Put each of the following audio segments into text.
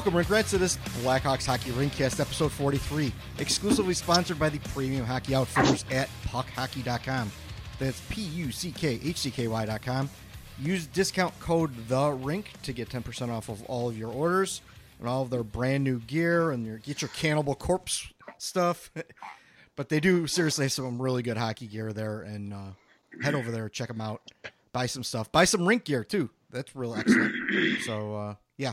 Welcome, Rink Rats, to this Blackhawks Hockey Rinkcast, episode 43, exclusively sponsored by the premium hockey outfitters at puckhockey.com. That's P U C K H C K Y.com. Use discount code The Rink to get 10% off of all of your orders and all of their brand new gear and your get your Cannibal Corpse stuff. but they do seriously have some really good hockey gear there, and uh, head over there, check them out, buy some stuff, buy some rink gear too. That's real excellent. so uh, yeah.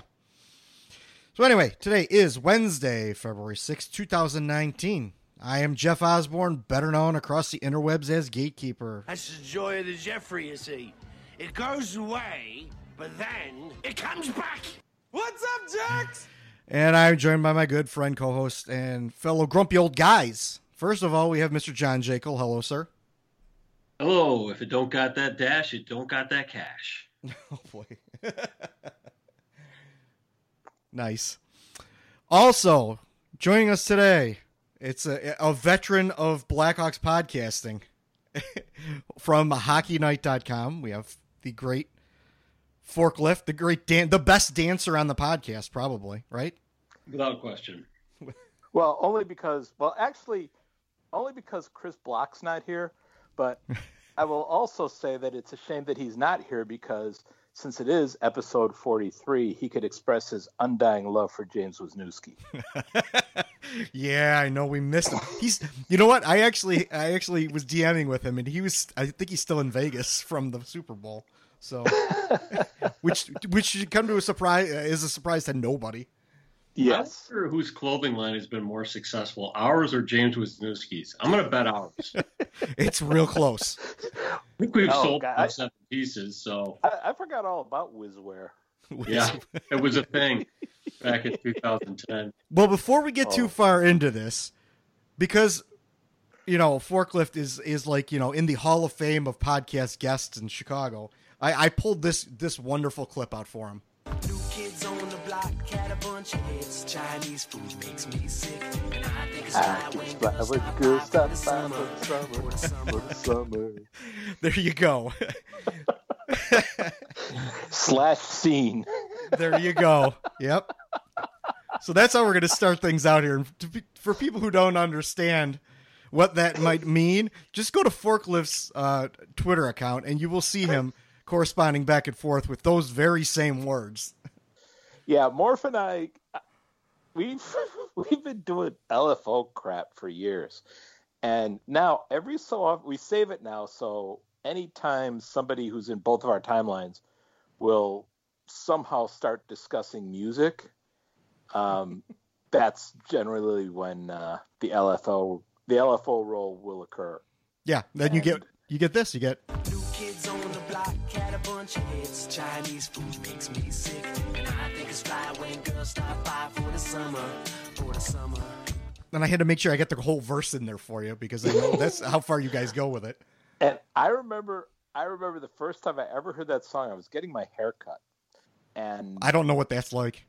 So anyway, today is Wednesday, February sixth, 2019. I am Jeff Osborne, better known across the interwebs as Gatekeeper. That's the joy of the Jeffrey, you see. It goes away, but then it comes back. What's up, Jax? And I'm joined by my good friend, co-host, and fellow grumpy old guys. First of all, we have Mr. John Jekyll. Hello, sir. Hello. If it don't got that dash, it don't got that cash. oh boy. nice. Also, joining us today, it's a, a veteran of Blackhawks podcasting from hockeynight.com. We have the great forklift, the great dan- the best dancer on the podcast, probably, right? Without question. Well, only because, well, actually, only because Chris Block's not here. But I will also say that it's a shame that he's not here because since it is episode 43, he could express his undying love for James Wisniewski. yeah, I know we missed him. He's, you know what? I actually, I actually was DMing with him, and he was, I think he's still in Vegas from the Super Bowl. So, which, which should come to a surprise is a surprise to nobody. Yes. I wonder whose clothing line has been more successful, ours or James Wisniewski's. I'm going to bet ours. it's real close. I think we've Oh, sold God. seven pieces, so I, I forgot all about Wizwear. yeah, it was a thing back in 2010. Well, before we get Oh. too far into this, because you know, forklift is is like you know in the Hall of Fame of podcast guests in Chicago. I, I pulled this this wonderful clip out for him. New kids on the block had a bunch of hits. Chinese food makes me sick. And I think it's I right can when fly girls stop by stop for the by summer. for the summer, For the summer. There you go. Slash scene. there you go. Yep. So that's how we're going to start things out here. And for people who don't understand what that might mean, just go to Forklift's uh, Twitter account and you will see him corresponding back and forth with those very same words. Yeah, Morph and I, we've we've been doing LFO crap for years, and now every so often we save it now. So anytime somebody who's in both of our timelines will somehow start discussing music, um, that's generally when uh, the LFO the LFO roll will occur. Yeah. Then you get you get this. You get New kids on the block had a bunch of hits. Chinese food makes me sick. And I think it's fly when girls stop by for the summer. For the summer. and I had to make sure I get the whole verse in there for you because I know that's how far you guys go with it. And I remember, I remember the first time I ever heard that song. I was getting my hair cut, and I don't know what that's like.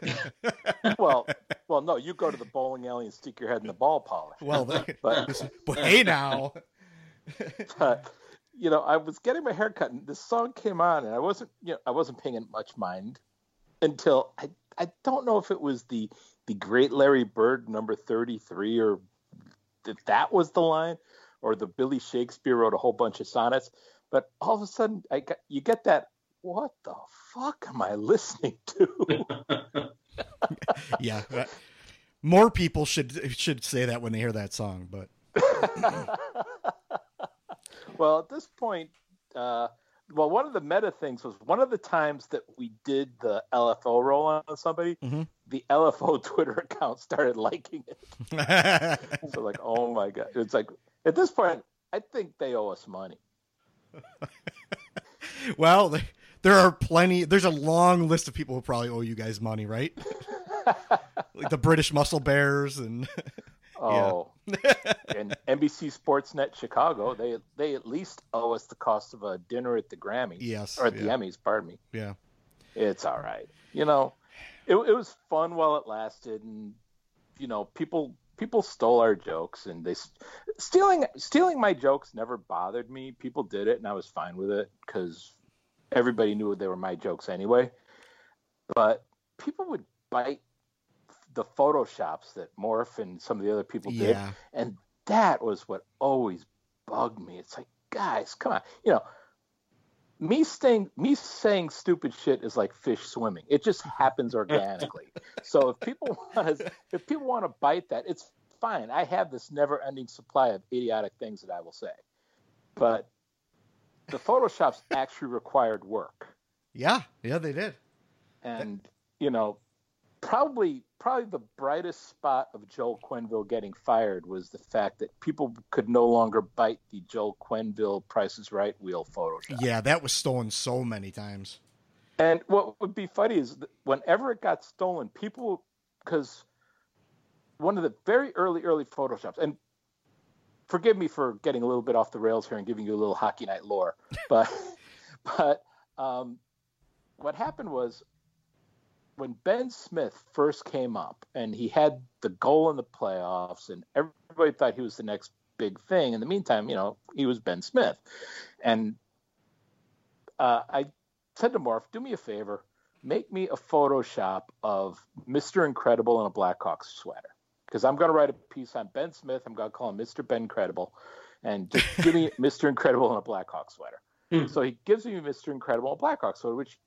well, well, no, you go to the bowling alley and stick your head in the ball polish. Well, they- But, but hey now. but you know, I was getting my hair cut, and this song came on, and I wasn't, you know, I wasn't paying it much mind until I, I don't know if it was the the Great Larry Bird number thirty three, or if that was the line, or the Billy Shakespeare wrote a whole bunch of sonnets. But all of a sudden, I got, you get that. What the fuck am I listening to? Yeah. that- More people should should say that when they hear that song, but well, at this point, uh, well, one of the meta things was one of the times that we did the LFO roll on somebody, Mhm. the LFO Twitter account started liking it. So like, oh my god, it's like at this point, I think they owe us money. well, there are plenty. There's a long list of people who probably owe you guys money, right? like the British Muscle Bears and Oh, and NBC Sportsnet Chicago, they they at least owe us the cost of a dinner at the Grammys. Yes, or at the. Emmys. Pardon me. yeah. It's all right. You know, it, it was fun while it lasted, and you know, people people stole our jokes, and they stealing stealing my jokes never bothered me. People did it, and I was fine with it because everybody knew they were my jokes anyway. But people would bite the photoshops that Morph and some of the other people did, Yeah. and that was what always bugged me. It's like, guys, come on, you know. Me saying me saying stupid shit is like fish swimming. It just happens organically. so if people want to if people want to bite that, it's fine. I have this never-ending supply of idiotic things that I will say. But the photoshops actually required work Yeah, yeah, they did. and you know probably probably the brightest spot of Joel Quenneville getting fired was the fact that people could no longer bite the Joel Quenneville Prices Right wheel Photoshop. Yeah, that was stolen so many times. And what would be funny is that whenever it got stolen, people because one of the very early early photoshops and forgive me for getting a little bit off the rails here and giving you a little hockey night lore, but but um, what happened was when Ben Smith first came up and he had the goal in the playoffs and everybody thought he was the next big thing. In the meantime, you know, he was Ben Smith. And uh, I said to Morph, do me a favor, make me a Photoshop of Mr. Incredible in a Blackhawks sweater. Because I'm going to write a piece on Ben Smith. I'm going to call him Mr. Ben Credible. And just give me Mr. Incredible in a Blackhawks sweater. Hmm. So he gives me Mr. Incredible in a Blackhawks sweater, which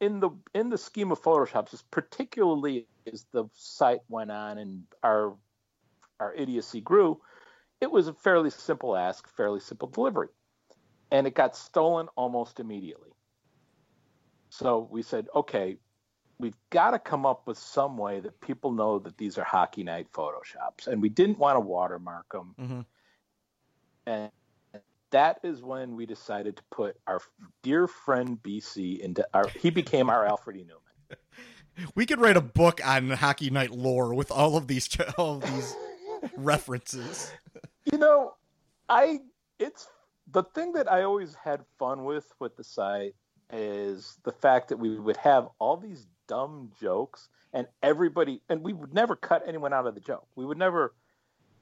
in the in the scheme of Photoshop, just particularly as the site went on and our our idiocy grew, it was a fairly simple ask, fairly simple delivery. And it got stolen almost immediately. So we said, okay, we've got to come up with some way that people know that these are hockey night photoshops. And we didn't want to watermark them. Mhm. And that is when we decided to put our dear friend BC into our, he became our Alfred E. Neuman. We could write a book on Hockey Night lore with all of these all of these references. You know, I it's the thing that I always had fun with with the site is the fact that we would have all these dumb jokes and everybody and we would never cut anyone out of the joke. We would never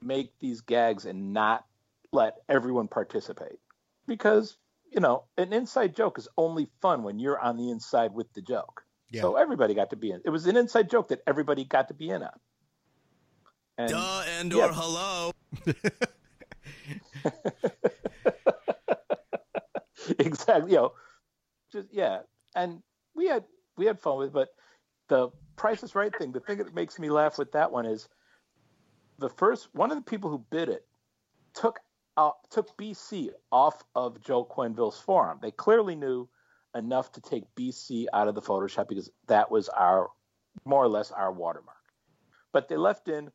make these gags and not let everyone participate. Because, you know, an inside joke is only fun when you're on the inside with the joke. Yeah. So everybody got to be in. It was an inside joke that everybody got to be in on. And Duh and Yeah. or hello. exactly. You know, just yeah, and we had we had fun with, it, but the Price is Right thing. The thing that makes me laugh with that one is the first one of the people who bid it took uh, took BC off of Joe Quenneville's forum. They clearly knew enough to take BC out of the Photoshop because that was our more or less our watermark. But they left in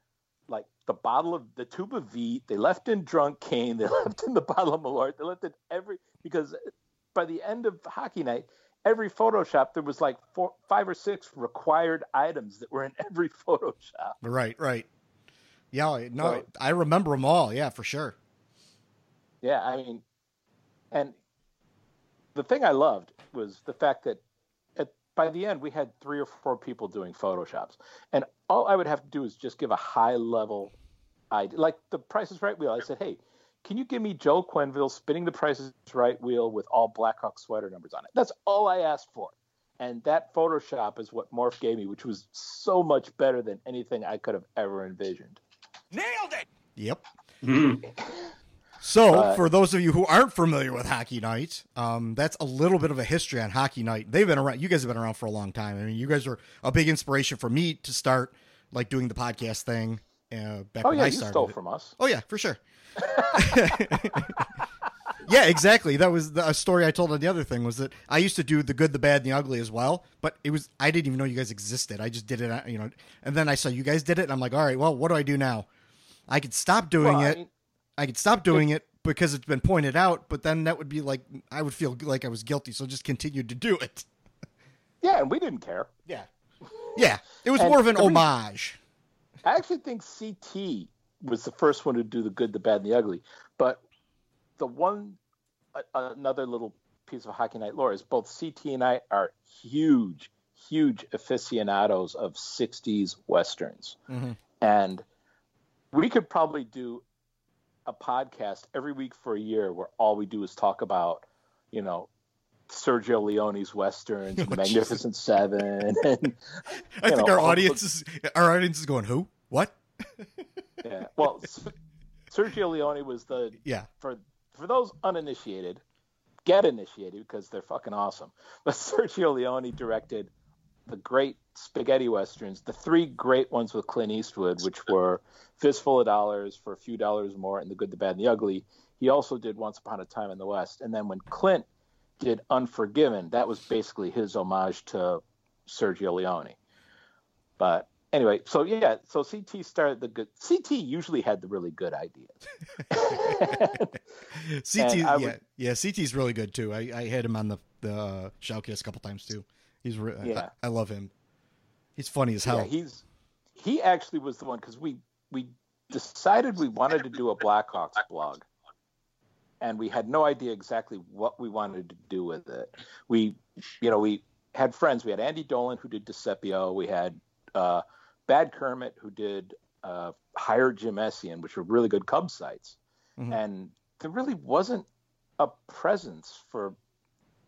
like the bottle of the tube of V. They left in Drunk Kane. They left in the bottle of Malort. They left in every because by the end of hockey night, every Photoshop there was like four, five or six required items that were in every Photoshop. Right, right. Yeah, no, So- I remember them all. Yeah, for sure. Yeah, I mean, and the thing I loved was the fact that at, by the end we had three or four people doing photoshops, and all I would have to do is just give a high level idea, like the Price is Right wheel. I said, hey, can you give me Joe Quenneville spinning the Price is Right wheel with all Blackhawk sweater numbers on it? That's all I asked for. And that Photoshop is what Morph gave me, which was so much better than anything I could have ever envisioned. Nailed it! Yep. Mhm. So, for those of you who aren't familiar with Hockey Night, um, that's a little bit of a history on Hockey Night. They've been around. You guys have been around for a long time. I mean, you guys are a big inspiration for me to start like doing the podcast thing. Uh, back Oh when yeah, I you started. stole it. from us. Oh yeah, for sure. yeah, exactly. That was the a story I told on the other thing was that I used to do the good, the bad, and the ugly as well. But it was I didn't even know you guys existed. I just did it, uh, you know. And then I saw you guys did it, and I'm like, all right, well, what do I do now? I could stop doing Well, I it. I could stop doing it because it's been pointed out, but then that would be like I would feel like I was guilty, so just continued to do it. Yeah, and we didn't care. Yeah, yeah. It was And more of an homage. I actually think CT was the first one to do the good, the bad, and the ugly. But the one, a, another little piece of Hockey Night lore is both CT and I are huge, huge aficionados of 60s Westerns. Mhm. And we could probably do a podcast every week for a year where all we do is talk about, you know, Sergio Leone's westerns, Oh, Magnificent Seven, and I think know, our audience is our audience is going, who? What? yeah. Well, Sergio Leone was the Yeah. for for those uninitiated, get initiated because they're fucking awesome. But Sergio Leone directed the great spaghetti westerns, the three great ones with Clint Eastwood, which were Fistful of Dollars for a few dollars more, and The Good, the Bad, and the Ugly. He also did Once Upon a Time in the West, and then when Clint did Unforgiven, that was basically his homage to Sergio Leone. But anyway, so yeah, so CT started the good. CT usually had the really good ideas. CT, yeah, would- yeah, CT's really good too. I, I had him on the the uh, Shoutcast a couple times too. He's re- Yeah. I, I love him. He's funny as hell. Yeah, he's he actually was the one because we we decided we wanted to do a Blackhawks blog, and we had no idea exactly what we wanted to do with it. We, you know, we had friends. We had Andy Dolan who did Decepio. We had uh, Bad Kermit who did uh, Hire Jim Essian, which were really good Cubs sites, Mhm. and there really wasn't a presence for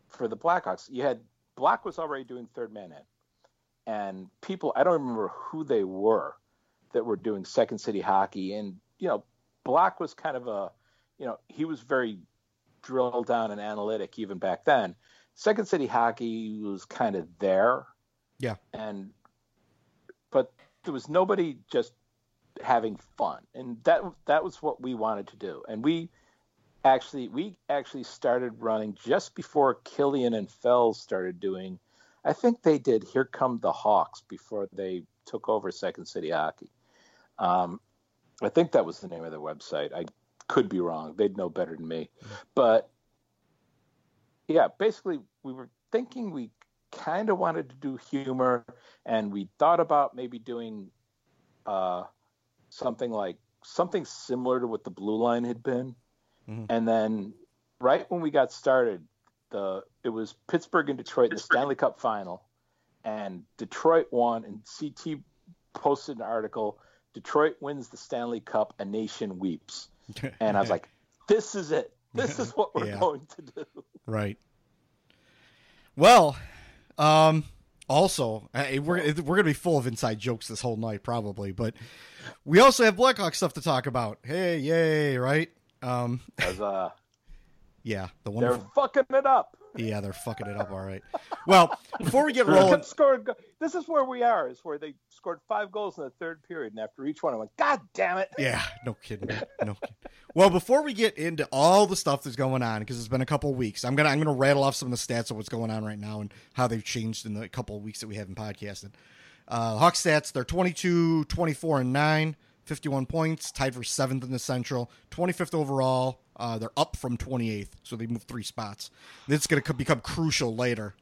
for the Blackhawks. You had Black was already doing Third Man In. And people I don't remember who they were that were doing Second City hockey. And you know Black was kind of a you know he was very drilled down and analytic even back then. Second City hockey was kind of there. Yeah. and but there was nobody just having fun. And that that was what we wanted to do. And we actually we actually started running just before Killian and Fells started doing I think they did Here Come the Hawks before they took over Second City Hockey. Um, I think that was the name of their website. I could be wrong. They'd know better than me. But yeah, basically, we were thinking we kind of wanted to do humor, and we thought about maybe doing uh, something like something similar to what the Blue Line had been. Mhm. And then right when we got started, the it was Pittsburgh and Detroit in the Stanley Cup final, and Detroit won. And CT posted an article: Detroit wins the Stanley Cup, a nation weeps. And I was like, "This is it. This is what we're Yeah. going to do." Right. Well, um, also I- we're we're gonna be full of inside jokes this whole night probably, but we also have Blackhawk stuff to talk about. Hey, yay! Right? Um, 'Cause, uh, yeah, the one they're fucking it up. Yeah, they're fucking it up. All right. Well, before we get rolling, scored. This is where we are. Is where they scored five goals in the third period, and after each one, I went, "God damn it!" Yeah, no kidding. No kidding. Well, before we get into all the stuff that's going on, because it's been a couple of weeks, I'm gonna I'm gonna rattle off some of the stats of what's going on right now and how they've changed in the couple of weeks that we haven't podcasted. Uh, Hawk stats, they're 22, 24, and 9, 51 points, tied for seventh in the Central, 25th overall. Uh, they're up from 28th, so they moved three spots. It's going to become crucial later.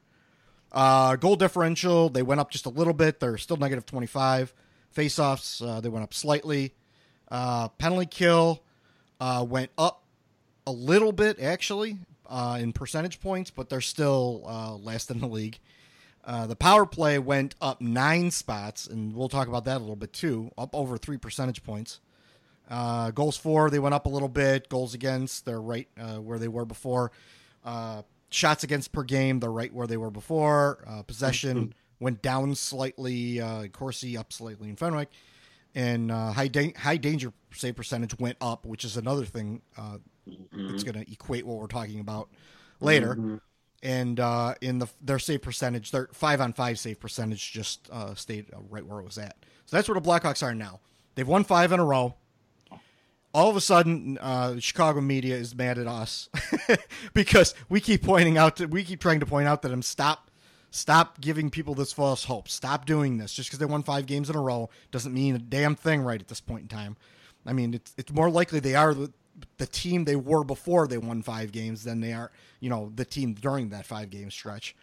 Uh, goal differential, they went up just a little bit. They're still negative 25. Faceoffs, uh, they went up slightly. Uh, penalty kill uh, went up a little bit, actually, uh, in percentage points, but they're still last in the league. Uh, the power play went up nine spots, and we'll talk about that a little bit too, up over three percentage points. Uh, goals for, they went up a little bit. Goals against, they're right uh, where they were before. Uh, shots against per game, they're right where they were before. Uh, possession went down slightly. Uh, Corsi up slightly in Fenwick. And uh, high, da- high danger save percentage went up, which is another thing uh, that's going to equate what we're talking about later. And uh, in the their save percentage, their five on five save percentage just uh, stayed uh, right where it was at. So that's where the Blackhawks are now. They've won five in a row all of a sudden, uh, Chicago media is mad at us because we keep pointing out that we keep trying to point out that them stop, stop giving people this false hope. Stop doing this. Just because they won five games in a row doesn't mean a damn thing right at this point in time. I mean, it's it's more likely they are the, team they were before they won five games than they are, you know, the team during that five game stretch.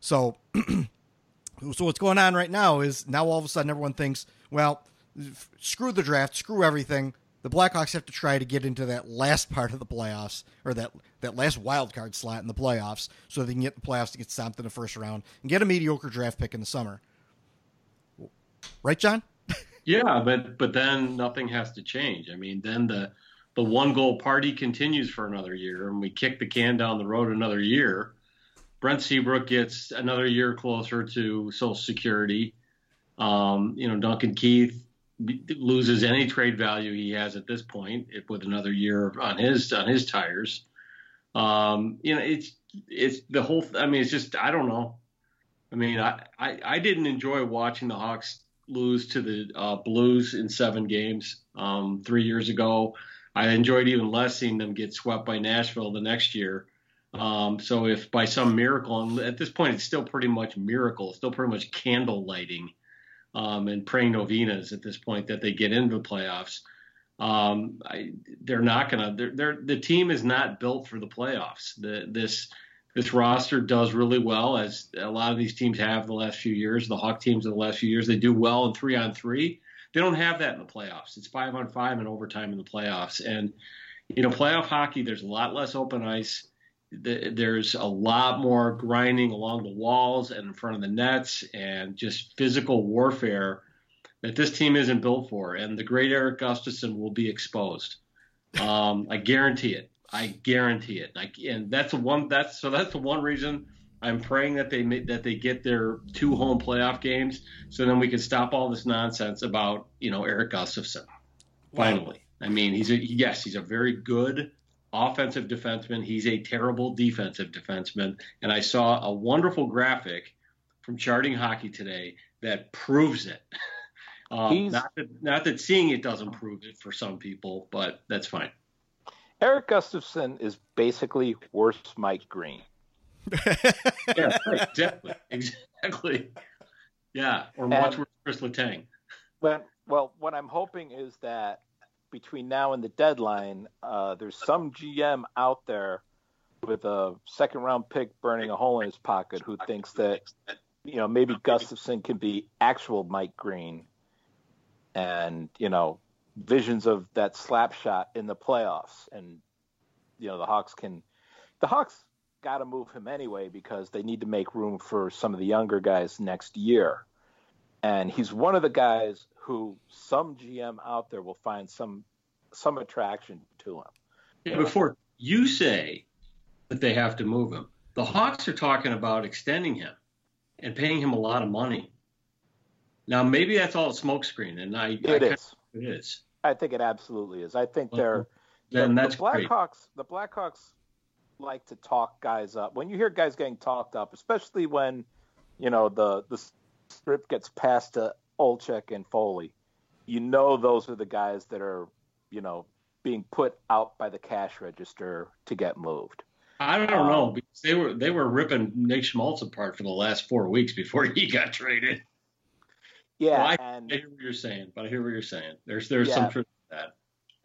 So so what's going on right now is now all of a sudden everyone thinks, well, f- screw the draft, screw everything. The Blackhawks have to try to get into that last part of the playoffs or that that last wild card slot in the playoffs so they can get the playoffs to get stomped in the first round and get a mediocre draft pick in the summer. Right, John? Yeah, but but then nothing has to change. I mean, then the the one goal party continues for another year, and we kick the can down the road another year. Brent Seabrook gets another year closer to Social Security. Um, you know, Duncan Keith loses any trade value he has at this point with another year on his on his tires. Um, you know, it's it's the whole. I mean, it's just I don't know. I mean, I I, I didn't enjoy watching the Hawks lose to the uh, Blues in seven games um, three years ago. I enjoyed even less seeing them get swept by Nashville the next year. Um, so if by some miracle, and at this point it's still pretty much miracle, still pretty much candle lighting um, and praying novenas at this point that they get into the playoffs. Um, I, they're not gonna. They're, they're, the team is not built for the playoffs. The, this this roster does really well, as a lot of these teams have the last few years. The Hawk teams of the last few years, they do well in three on three. They don't have that in the playoffs. It's five on five and overtime in the playoffs. And you know, playoff hockey, there's a lot less open ice. There's a lot more grinding along the walls and in front of the nets, and just physical warfare that this team isn't built for. And the great Erik Gustafsson will be exposed. Um, I guarantee it. I guarantee it. And that's the one. That's so. That's the one reason I'm praying that they that they get their two home playoff games, so then we can stop all this nonsense about you know Erik Gustafsson. Finally, wow. I mean he's a yes, he's a very good offensive defenseman. He's a terrible defensive defenseman, and I saw a wonderful graphic from Charting Hockey today that proves it. um, not that not that seeing it doesn't prove it for some people, but that's fine. Erik Gustafsson is basically worse Mike Green. Yeah, exactly, exactly. Yeah, or and, much worse Chris Letang. Well, well, what I'm hoping is that between now and the deadline, uh, there's some GM out there with a second round pick burning a hole in his pocket who thinks that you know maybe Gustafsson can be actual Mike Green, and you know visions of that slap shot in the playoffs, and you know the Hawks can the Hawks got to move him anyway because they need to make room for some of the younger guys next year. And he's one of the guys who some GM out there will find some some attraction to him. Yeah, before you say that they have to move him, the Hawks are talking about extending him and paying him a lot of money. Now maybe that's all a smokescreen, and I it I is. It is. I think it absolutely is. I think they're then the, that's the Blackhawks. The Blackhawks like to talk guys up. When you hear guys getting talked up, especially when you know the the script gets passed to Olczyk and Foley, you know those are the guys that are you know being put out by the cash register to get moved. I don't um, know because they were they were ripping Nick Schmaltz apart for the last four weeks before he got traded. Yeah, I, and, I, hear what you're saying, but I hear what you're saying. There's there's yeah, some truth to that.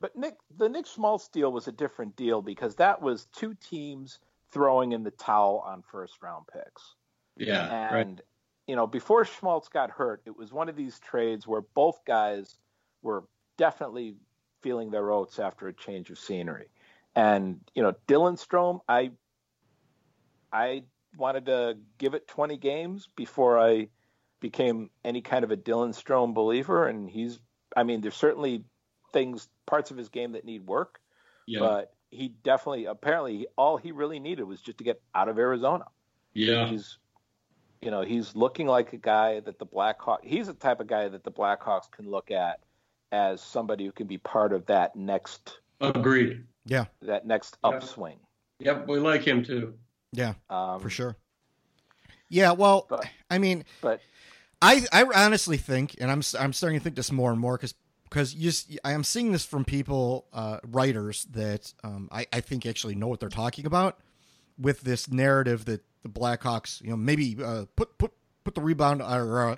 But Nick, the Nick Schmaltz deal was a different deal because that was two teams throwing in the towel on first round picks. Yeah, and right. you know before Schmaltz got hurt, it was one of these trades where both guys were definitely feeling their oats after a change of scenery. And you know Dylan Strome, I I wanted to give it 20 games before I became any kind of a Dylan Strome believer, and he's I mean there's certainly things parts of his game that need work. Yeah. But he definitely, apparently, all he really needed was just to get out of Arizona. Yeah. He's, you know, he's looking like a guy that the Blackhawks. He's the type of guy that the Blackhawks can look at as somebody who can be part of that next. Agreed. Yeah. That next yeah. upswing. Yep, we like him too. Yeah, um, for sure. Yeah, well, but, I mean, but I I honestly think, and I'm I'm starting to think this more and more because because you, I am seeing this from people, uh, writers that um, I, I think actually know what they're talking about with this narrative that the Blackhawks, you know, maybe uh, put put put the rebound or uh,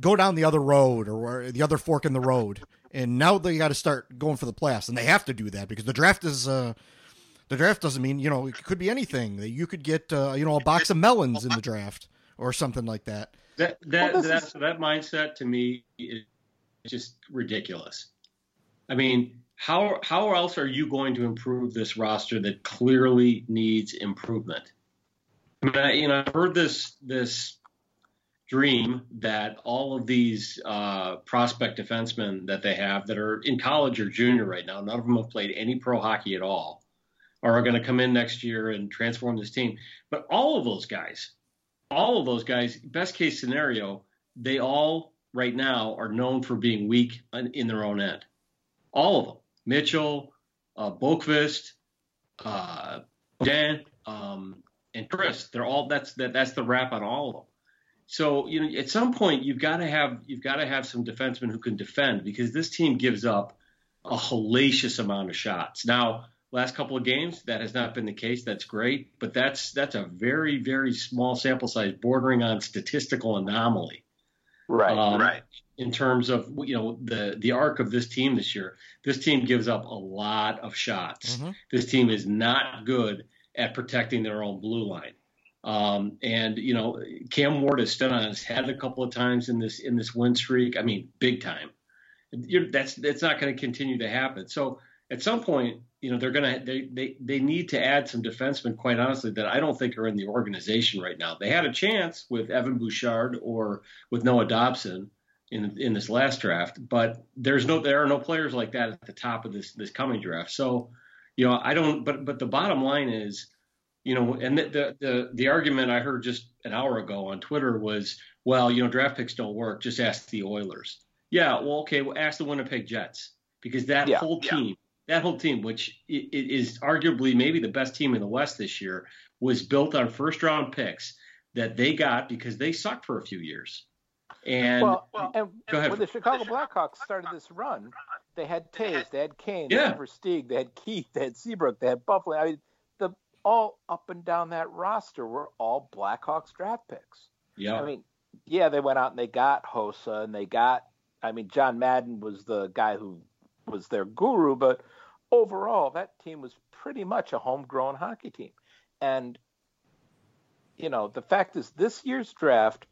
go down the other road or the other fork in the road, and now they got to start going for the playoffs, and they have to do that because the draft is. Uh, the draft doesn't mean you know it could be anything. that You could get uh, you know a box of melons in the draft or something like that. That that well, that, is... that mindset to me is just ridiculous. I mean, how how else are you going to improve this roster that clearly needs improvement? I mean, I, you know, I've heard this this dream that all of these uh, prospect defensemen that they have that are in college or junior right now, none of them have played any pro hockey at all, are going to come in next year and transform this team. But all of those guys, all of those guys, best case scenario, they all right now are known for being weak in their own end. All of them. Mitchell, uh, uh, Dan, um, and Chris. They're all that's that, that's the wrap on all of them. So you know, at some point you've got to have you've got to have some defensemen who can defend because this team gives up a hellacious amount of shots. Now, last couple of games that has not been the case. That's great, but that's that's a very very small sample size, bordering on statistical anomaly. Right, um, right. In terms of you know the the arc of this team this year, this team gives up a lot of shots. Mm-hmm. This team is not good at protecting their own blue line. Um, and you know, Cam Ward has stood on his head a couple of times in this in this win streak. I mean, big time. You're, that's that's not going to continue to happen. So at some point, you know, they're going to they, they they need to add some defensemen. Quite honestly, that I don't think are in the organization right now. They had a chance with Evan Bouchard or with Noah Dobson in in this last draft, but there's no there are no players like that at the top of this this coming draft. So, you know, I don't. But but the bottom line is you know, and the, the, the the argument I heard just an hour ago on Twitter was, well, you know, draft picks don't work. Just ask the Oilers. Yeah, well, okay, well, ask the Winnipeg Jets because that yeah, whole team, yeah. That whole team, which is arguably maybe the best team in the West this year, was built on first round picks that they got because they sucked for a few years. And, well, and go ahead. when the Chicago Blackhawks started this run, they had Toews, they had Kane, yeah. they had Versteeg, they had Keith, they had Seabrook, they had Buffalo. I mean, the all up and down that roster were all Blackhawks draft picks. Yeah. I mean, yeah, they went out and they got Hossa and they got I mean, John Madden was the guy who was their guru, but overall that team was pretty much a homegrown hockey team. And you know, the fact is this year's draft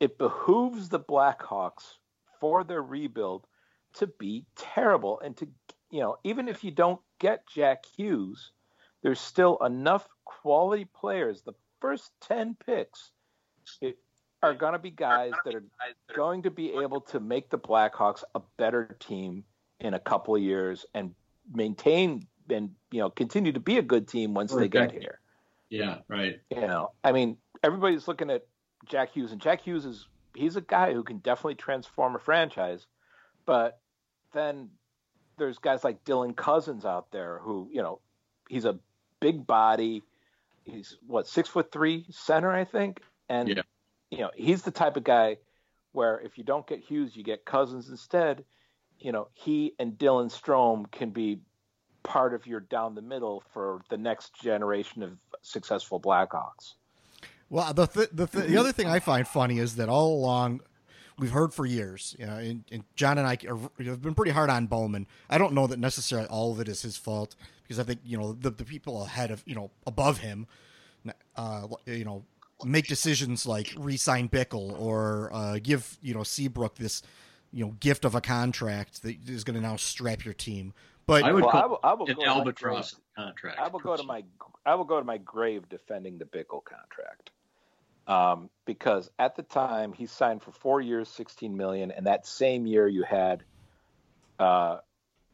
it behooves the Blackhawks for their rebuild to be terrible and to you know, even if you don't get Jack Hughes, there's still enough quality players. The first 10 picks are going to be guys that are going to be able to make the Blackhawks a better team in a couple of years and maintain and you know continue to be a good team once they get here. Yeah, right. You know, I mean, everybody's looking at Jack Hughes, and Jack Hughes is he's a guy who can definitely transform a franchise, but then there's guys like Dylan Cozens out there who you know he's a big body. He's what six foot three center, I think, and yeah. you know he's the type of guy where if you don't get Hughes, you get Cozens instead. You know he and Dylan Strome can be part of your down the middle for the next generation of successful Blackhawks. Well, the th- the, th- the other thing I find funny is that all along we've heard for years, you know, and, and John and I are, have been pretty hard on Bowman. I don't know that necessarily all of it is his fault because I think you know the the people ahead of you know above him, uh, you know, make decisions like re-sign Bickell or uh, give you know Seabrook this you know gift of a contract that is going to now strap your team. But I would well, call I will, I will an albatross contract. I will go to my I will go to my grave defending the Bickell contract. Um, because at the time he signed for four years, sixteen million, and that same year you had uh,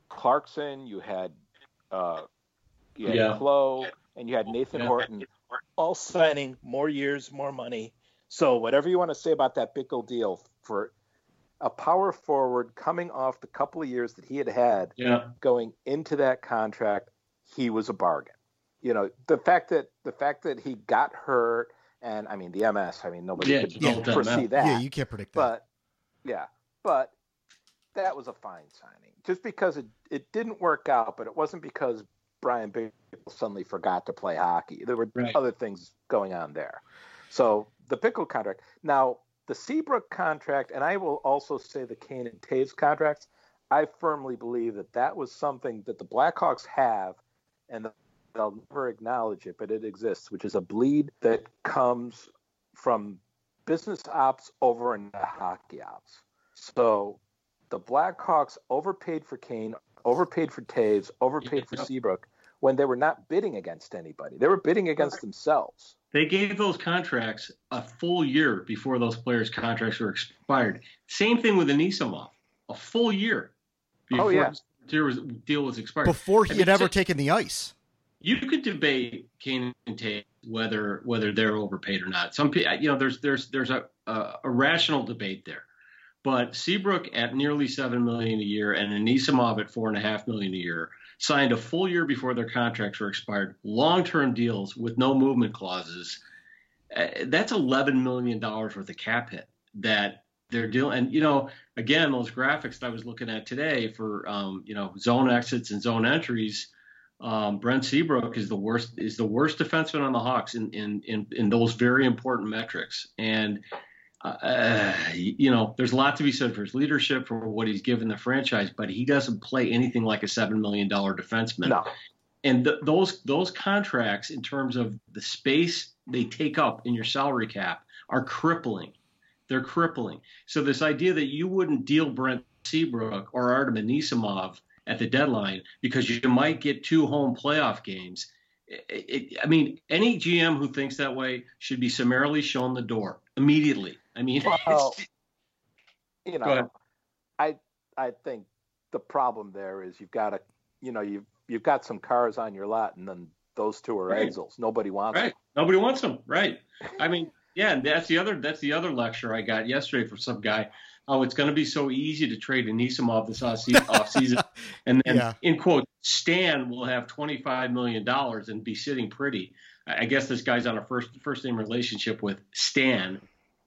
Clarkson, you had uh, you had yeah. Clowe, and you had Nathan yeah. Horton, all signing more years, more money. So whatever you want to say about that Bickell deal for a power forward coming off the couple of years that he had had, yeah. going into that contract, he was a bargain. You know, the fact that the fact that he got hurt, and I mean the MS, I mean nobody yeah, could yeah, foresee that. Yeah, you can't predict that. But yeah, but that was a fine signing. Just because it, it didn't work out, but it wasn't because Bryan Bickell suddenly forgot to play hockey. There were right. other things going on there. So the pickle contract. Now, the Seabrook contract, and I will also say the Kane and Toews contracts, I firmly believe that that was something that the Blackhawks have, and they'll never acknowledge it, but it exists, which is a bleed that comes from business ops over into hockey ops. So the Blackhawks overpaid for Kane, overpaid for Toews, overpaid for Seabrook when they were not bidding against anybody. They were bidding against themselves. They gave those contracts a full year before those players' contracts were expired. Same thing with Anisimov, a full year oh, before oh, yeah. his deal was, deal was expired. Before he had ever taken the ice. you could debate Kane and Tate whether whether they're overpaid or not. Some people, you know, there's there's there's a, a, a rational debate there. But Seabrook at nearly seven million a year and Anisimov at four and a half million a year signed a full year before their contracts were expired, long-term deals with no movement clauses. Uh, that's eleven million dollars worth of cap hit that they're dealing. And you know, again, those graphics that I was looking at today for um, you know zone exits and zone entries um, Brent Seabrook is the worst is the worst defenseman on the Hawks in in in, in those very important metrics. And uh, you know, there's a lot to be said for his leadership, for what he's given the franchise, but he doesn't play anything like a seven million dollar defenseman. No. And th- those those contracts, in terms of the space they take up in your salary cap, are crippling. They're crippling. So this idea that you wouldn't deal Brent Seabrook or Artem Anisimov at the deadline because you might get two home playoff games. It, it, I mean, any GM who thinks that way should be summarily shown the door immediately. I mean, well, you know, I I think the problem there is you've got a, you know, you've you've got some cars on your lot, and then those two are right. Edsels. Nobody wants right. them. Nobody wants them. Right. I mean, yeah, and that's the other that's the other lecture I got yesterday from some guy oh, it's going to be so easy to trade Anisimov this off season. and then, yeah. in quote, Stan will have $25 million and be sitting pretty. I guess this guy's on a first first name relationship with Stan.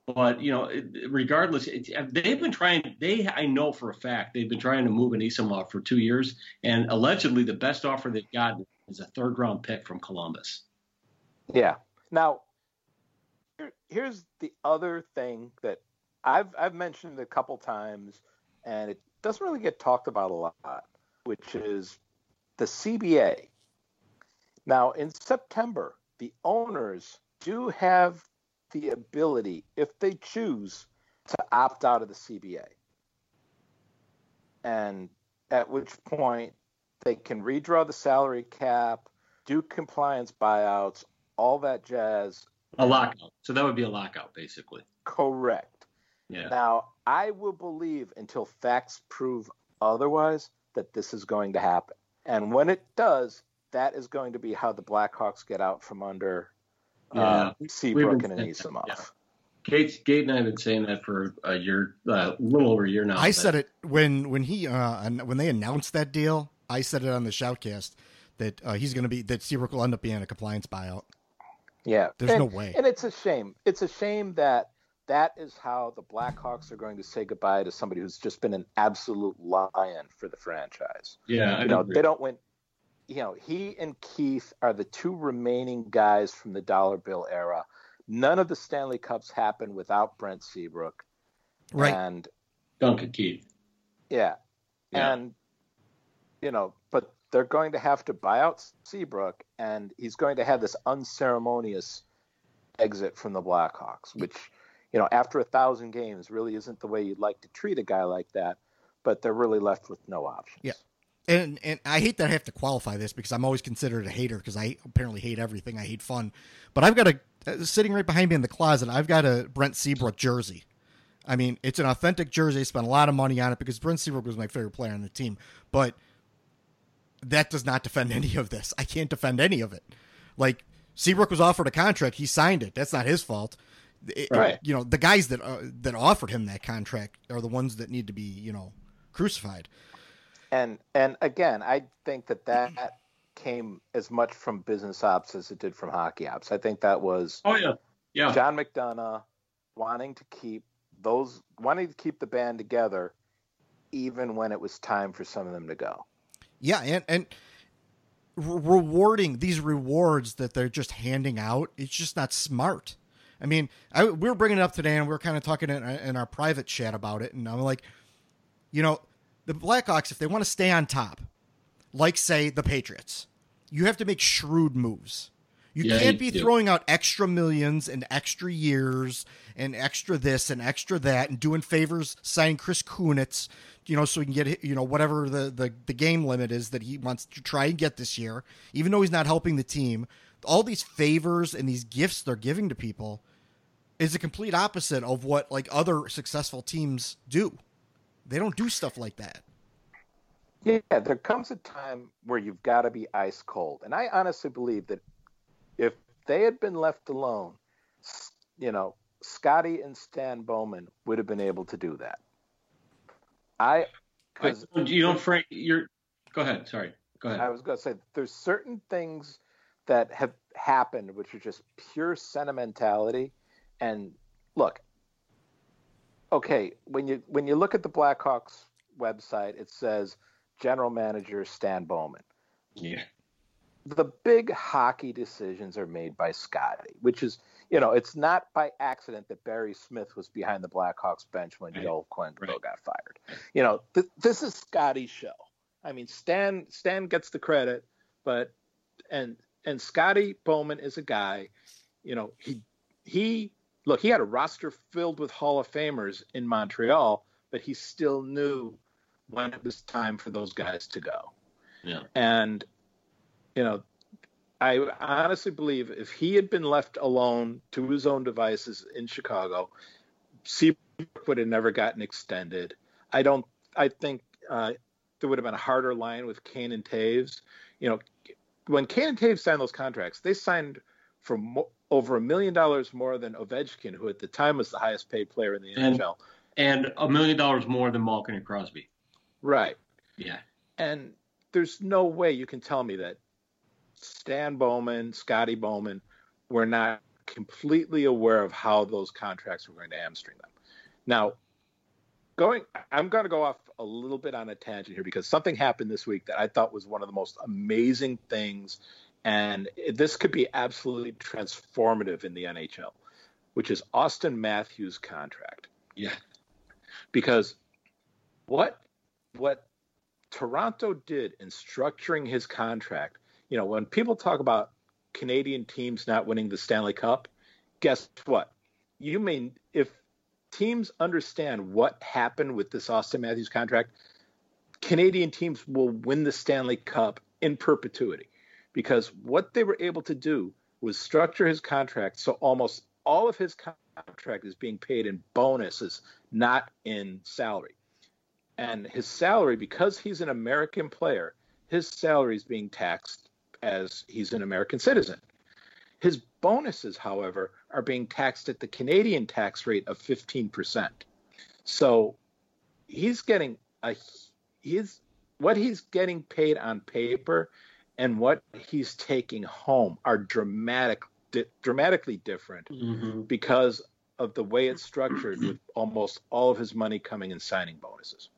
But, you know, regardless, uh, they've been trying, they, I know for a fact, they've been trying to move an Anisimov for two years. And allegedly, the best offer they've gotten is a third round pick from Columbus. Yeah. Now, here's the other thing that I've I've mentioned a couple times, and it doesn't really get talked about a lot, which is the CBA. Now, in September, the owners do have the ability, if they choose, to opt out of the CBA. And at which point they can redraw the salary cap, do compliance buyouts, all that jazz. A lockout. So that would be a lockout, basically. Correct. Yeah. Now, I will believe until facts prove otherwise that this is going to happen. And when it does, that is going to be how the Blackhawks get out from under yeah. uh, Seabrook and Anisimov. Yeah. Gate, Gate and I have been saying that for a year, uh, a uh, little over a year now. I said it when when he uh, when they announced that deal. I said it on the shoutcast that uh, he's going to be that Seabrook will end up being a compliance buyout. Yeah, there's and, no way, and it's a shame. It's a shame that that is how the Blackhawks are going to say goodbye to somebody who's just been an absolute lion for the franchise. Yeah, you know agree. they don't win. You know, he and Keith are the two remaining guys from the dollar bill era. None of the Stanley Cups happened without Brent Seabrook. Right. And Duncan Keith. Yeah. yeah. And you know, but they're going to have to buy out Seabrook and he's going to have this unceremonious exit from the Blackhawks, which you know, after a thousand games really isn't the way you'd like to treat a guy like that, but they're really left with no options. Yeah. And and I hate that I have to qualify this because I'm always considered a hater because I apparently hate everything. I hate fun, but I've got a uh, sitting right behind me in the closet. I've got a Brent Seabrook jersey. I mean, it's an authentic jersey. I spent a lot of money on it because Brent Seabrook was my favorite player on the team. But that does not defend any of this. I can't defend any of it. Like Seabrook was offered a contract, he signed it. That's not his fault. It, right. you know, the guys that uh, that offered him that contract are the ones that need to be, you know, crucified. And and again, I think that that came as much from business ops as it did from hockey ops. I think that was Oh yeah. Yeah. John McDonough wanting to keep those wanting to keep the band together even when it was time for some of them to go. Yeah, and and rewarding these rewards that they're just handing out, it's just not smart. I mean, I, we were bringing it up today, and we were kind of talking in, in our private chat about it, and I'm like, you know, the Blackhawks, if they want to stay on top, like say the Patriots, you have to make shrewd moves. You yeah, can't be you throwing out extra millions and extra years and extra this and extra that and doing favors, signing Chris Kunitz, you know, so he can get you know whatever the, the the game limit is that he wants to try and get this year, even though he's not helping the team. All these favors and these gifts they're giving to people is a complete opposite of what like other successful teams do. They don't do stuff like that. Yeah, there comes a time where you've got to be ice cold. And I honestly believe that if they had been left alone, you know, Scotty and Stan Bowman would have been able to do that. I, because you don't, Frank. You're. Go ahead. Sorry. Go ahead. I was going to say there's certain things that have happened which are just pure sentimentality. And look, okay, when you when you look at the Blackhawks website, it says general manager Stan Bowman. yeah. The big hockey decisions are made by Scotty, which is, you know, it's not by accident that Barry Smith was behind the Blackhawks bench when Right. Joel Quenneville Right. got fired. You know, th- this is Scotty's show. I mean, Stan Stan gets the credit, but and and Scotty Bowman is a guy, you know, he he look, he had a roster filled with Hall of Famers in Montreal, but he still knew when it was time for those guys to go. Yeah. And you know, I honestly believe if he had been left alone to his own devices in Chicago, Seabrook would have never gotten extended. I don't. I think uh, there would have been a harder line with Kane and Toews. You know, when Kane and Toews signed those contracts, they signed for mo- over a million dollars more than Ovechkin, who at the time was the highest paid player in the And- NHL. And a million dollars more than Malkin and Crosby. Right. Yeah. And there's no way you can tell me that Stan Bowman, Scotty Bowman were not completely aware of how those contracts were going to hamstring them. Now, going, I'm going to go off a little bit on a tangent here because something happened this week that I thought was one of the most amazing things, and this could be absolutely transformative in the NHL, which is Auston Matthews' contract Yeah. because what what Toronto did in structuring his contract, you know, when people talk about Canadian teams not winning the Stanley Cup, guess what? You mean if teams understand what happened with this Auston Matthews contract, Canadian teams will win the Stanley Cup in perpetuity because what they were able to do was structure his contract so almost all of his contract is being paid in bonuses, not in salary. And his salary, because he's an American player, his salary is being taxed as he's an American citizen. His bonuses, however, are being taxed at the Canadian tax rate of 15%. So he's getting a he's what he's getting paid on paper and what he's taking home are dramatic di- dramatically different Mm-hmm. because of the way it's structured with almost all of his money coming in signing bonuses.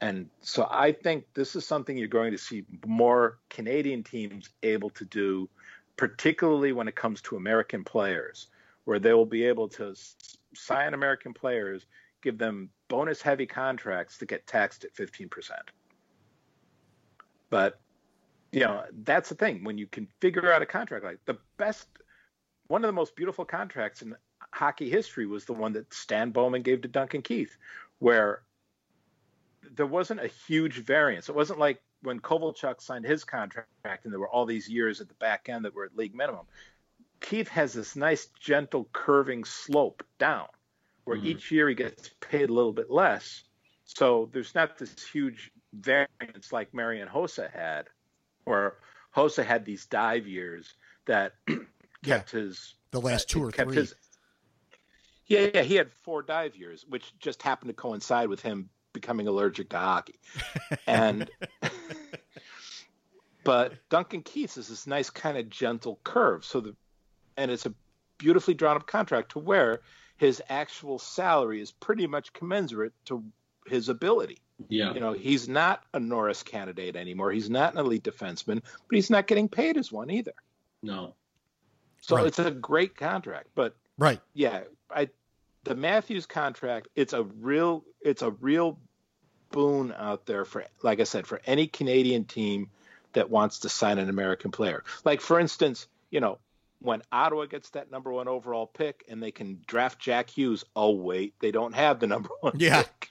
And so I think this is something you're going to see more Canadian teams able to do, particularly when it comes to American players, where they will be able to s- sign American players, give them bonus heavy contracts to get taxed at 15%. But, you know, that's the thing. When you can figure out a contract like the best, one of the most beautiful contracts in hockey history was the one that Stan Bowman gave to Duncan Keith, where there wasn't a huge variance. It wasn't like when Kovalchuk signed his contract and there were all these years at the back end that were at league minimum. Keith has this nice, gentle, curving slope down where Mhm. each year he gets paid a little bit less. So there's not this huge variance like Marian Hossa had, where Hossa had these dive years that Yeah. kept his The last uh, two or three. his- yeah, yeah, he had four dive years, which just happened to coincide with him becoming allergic to hockey. And but Duncan Keith is this nice kind of gentle curve. So the and it's a beautifully drawn up contract to where his actual salary is pretty much commensurate to his ability. Yeah. You know, he's not a Norris candidate anymore. He's not an elite defenseman, but he's not getting paid as one either. No. So Right. it's a great contract. But Right. yeah, I the Matthews contract, it's a real it's a real boon out there for like I said, for any Canadian team that wants to sign an American player. Like for instance, you know, when Ottawa gets that number one overall pick and they can draft Jack Hughes, oh wait, they don't have the number one Yeah. pick.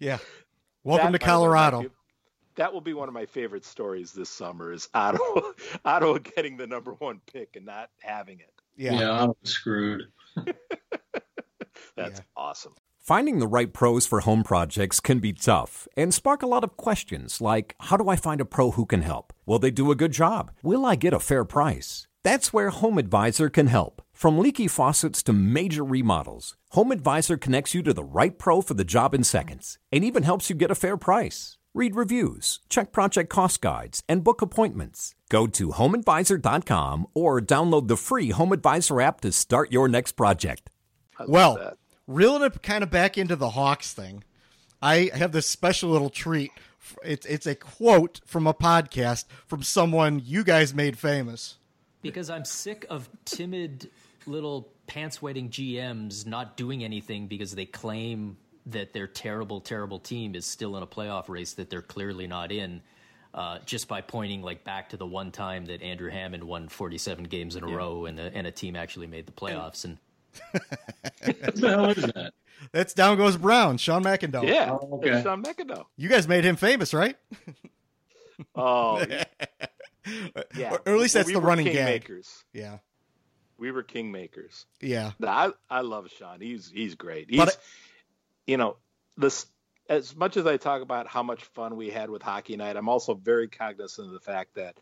Yeah. Welcome That to might be one of my Colorado. That will be one of my favorite stories this summer is Ottawa Ottawa getting the number one pick and not having it. Yeah. Yeah. I'm screwed. That's Yeah. awesome. Finding the right pros for home projects can be tough and spark a lot of questions like how do I find a pro who can help? Will they do a good job? Will I get a fair price? That's where Home Advisor can help. From leaky faucets to major remodels, Home Advisor connects you to the right pro for the job in seconds and even helps you get a fair price. Read reviews, check project cost guides, and book appointments. Go to homeadvisor.com or download the free Home Advisor app to start your next project. Well, that. reeling it kind of back into the Hawks thing, I have this special little treat. It's it's a quote from a podcast from someone you guys made famous. Because I'm sick of timid little pants wetting GMs not doing anything because they claim that their terrible, terrible team is still in a playoff race that they're clearly not in. Uh, just by pointing like back to the one time that Andrew Hammond won 47 games in a row and a, and a team actually made the playoffs and What the hell is that? That's down goes Brown, Sean McIndoe. Yeah, Oh, okay. Sean McIndoe. You guys made him famous, right? Oh, yeah. Or, or at least that's we the running gag. kingmakers. Yeah. We were kingmakers. Yeah. I I love Sean. He's he's great. He's But- you know this as much as I talk about how much fun we had with hockey night, I'm also very cognizant of the fact that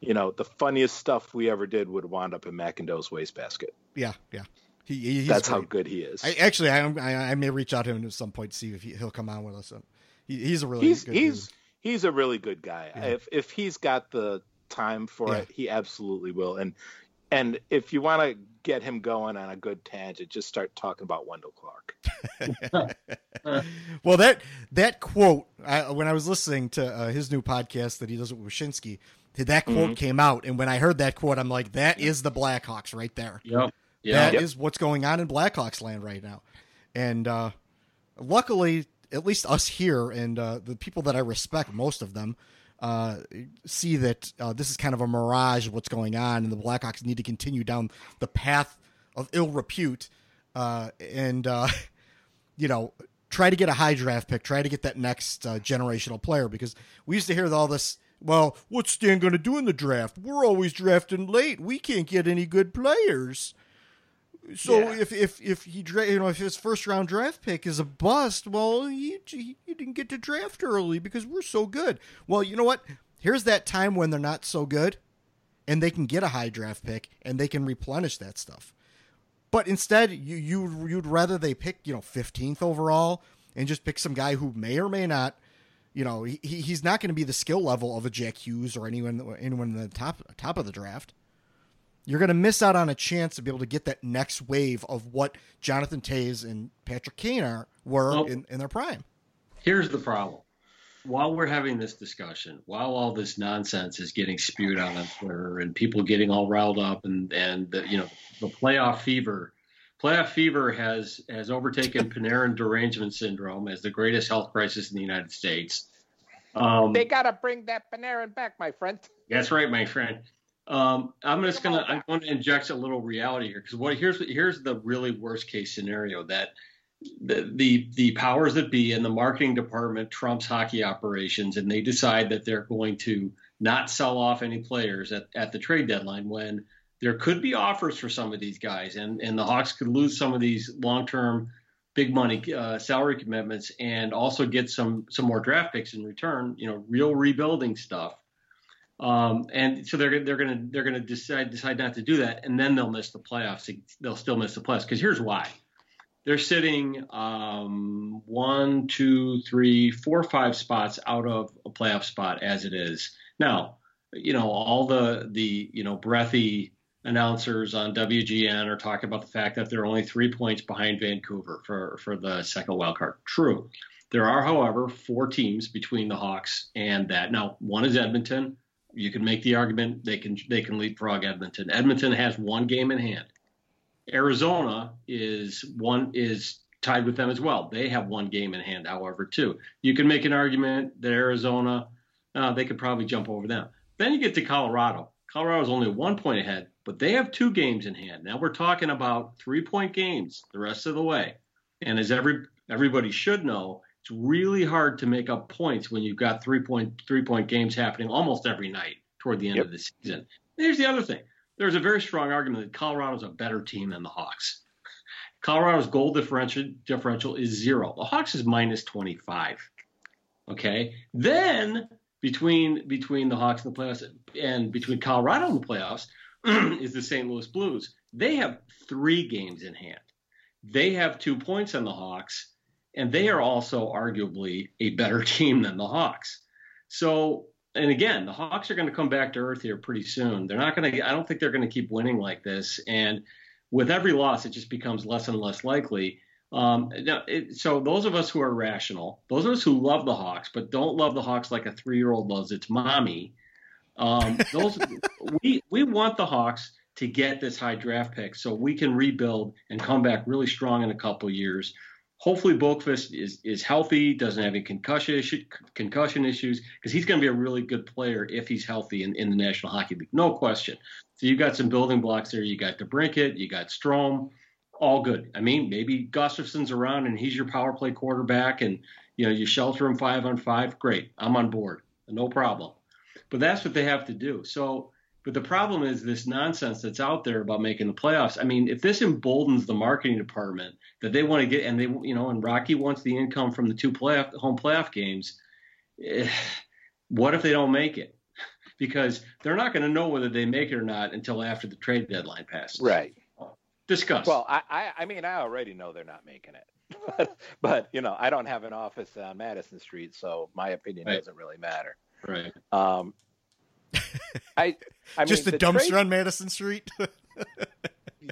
you know the funniest stuff we ever did would wind up in McIndoe's wastebasket. Yeah. Yeah. He, he- he's That's how good he is. I actually, I, I I may reach out to him at some point to see if he, he'll come on with us. He, he's a really he's good he's dude. he's a really good guy. Yeah. If if he's got the time for Yeah. it, he absolutely will. And and if you want to get him going on a good tangent, just start talking about Wendel Clark. Well, that that quote I, when I was listening to uh, his new podcast that he does with Wyshynski, that quote Mhm. came out, and when I heard that quote, I'm like, that is the Blackhawks right there. Yep. Yeah. That is what's going on in Blackhawks land right now. And uh, luckily, at least us here and uh, the people that I respect, most of them, uh, see that uh, this is kind of a mirage of what's going on, and the Blackhawks need to continue down the path of ill repute uh, and, uh, you know, try to get a high draft pick, try to get that next uh, generational player because we used to hear all this. Well, what's Stan going to do in the draft? We're always drafting late. We can't get any good players. So Yeah. if if if he dra- you know if his first round draft pick is a bust, well he, he he didn't get to draft early because we're so good. Well, you know what? Here's that time when they're not so good, and they can get a high draft pick and they can replenish that stuff. But instead, you you you'd rather they pick you know 15th overall and just pick some guy who may or may not, you know, he, he- he's not going to be the skill level of a Jack Hughes or anyone anyone in the top top of the draft. You're going to miss out on a chance to be able to get that next wave of what Jonathan Toews and Patrick Kane are were Well- in, in their prime. Here's the problem. While we're having this discussion, while all this nonsense is getting spewed out on Twitter and people getting all riled up and and the, you know the playoff fever, playoff fever has has overtaken Panarin derangement syndrome as the greatest health crisis in the United States. Um, They gotta bring that Panarin back, my friend. That's right, my friend. Um, I'm just gonna I'm going to inject a little reality here because what here's here's the really worst case scenario that the, the the powers that be in the marketing department trumps hockey operations and they decide that they're going to not sell off any players at, at the trade deadline when there could be offers for some of these guys and and the Hawks could lose some of these long term big money uh, salary commitments and also get some some more draft picks in return you know real rebuilding stuff um, and so they're they're gonna they're gonna decide decide not to do that, and then they'll miss the playoffs. They'll still miss the playoffs because here's why: they're sitting um, one, two, three, four, five spots out of a playoff spot as it is now. You know, all the the you know breathy announcers on WGN are talking about the fact that they're only three points behind Vancouver for for the second wild card. True. There are, however, four teams between the Hawks and that. Now, one is Edmonton you can make the argument they can they can leapfrog Edmonton. Edmonton has one game in hand. Arizona is one is tied with them as well. They have one game in hand, however, too. You can make an argument that Arizona uh, they could probably jump over them. Then you get to Colorado. Colorado's only one point ahead, but they have two games in hand. Now we're talking about three point games the rest of the way. And as every everybody should know, it's really hard to make up points when you've got three point three point games happening almost every night toward the end Yep. of the season. Here's the other thing. There's a very strong argument that Colorado's a better team than the Hawks. Colorado's goal differential differential is zero. The Hawks is minus 25. Okay. Then between between the Hawks and the playoffs and between Colorado and the playoffs is the St. Louis Blues. They have three games in hand. They have two points on the Hawks, and they are also arguably a better team than the Hawks. So, and again, the Hawks are going to come back to earth here pretty soon. They're not going to. I don't think they're going to keep winning like this. And with every loss, it just becomes less and less likely. Um, it, so those of us who are rational, those of us who love the Hawks, but don't love the Hawks like a three-year-old loves its mommy, um, those we we want the Hawks to get this high draft pick so we can rebuild and come back really strong in a couple years. Hopefully, Boqvist is is healthy, doesn't have any concussion issue, concussion issues, because he's going to be a really good player if he's healthy in, in the National Hockey League, no question. So you've got some building blocks there. You got DeBrincat, you got Strome, all good. I mean, maybe Gustafsson's around and he's your power play quarterback, and you know you shelter him five on five. Great, I'm on board, no problem. But that's what they have to do. So but the problem is this nonsense that's out there about making the playoffs. I mean, if this emboldens the marketing department that they want to get, and they, you know, and Rocky wants the income from the two playoff home playoff games, eh, what if they don't make it? Because they're not going to know whether they make it or not until after the trade deadline passes. Right. Discuss. Well, I, I, I mean, I already know they're not making it. But, but you know, I don't have an office on Madison Street, so my opinion Right. doesn't really matter. right. Um, I, I Just mean, the, the dumpster trade- on Madison Street.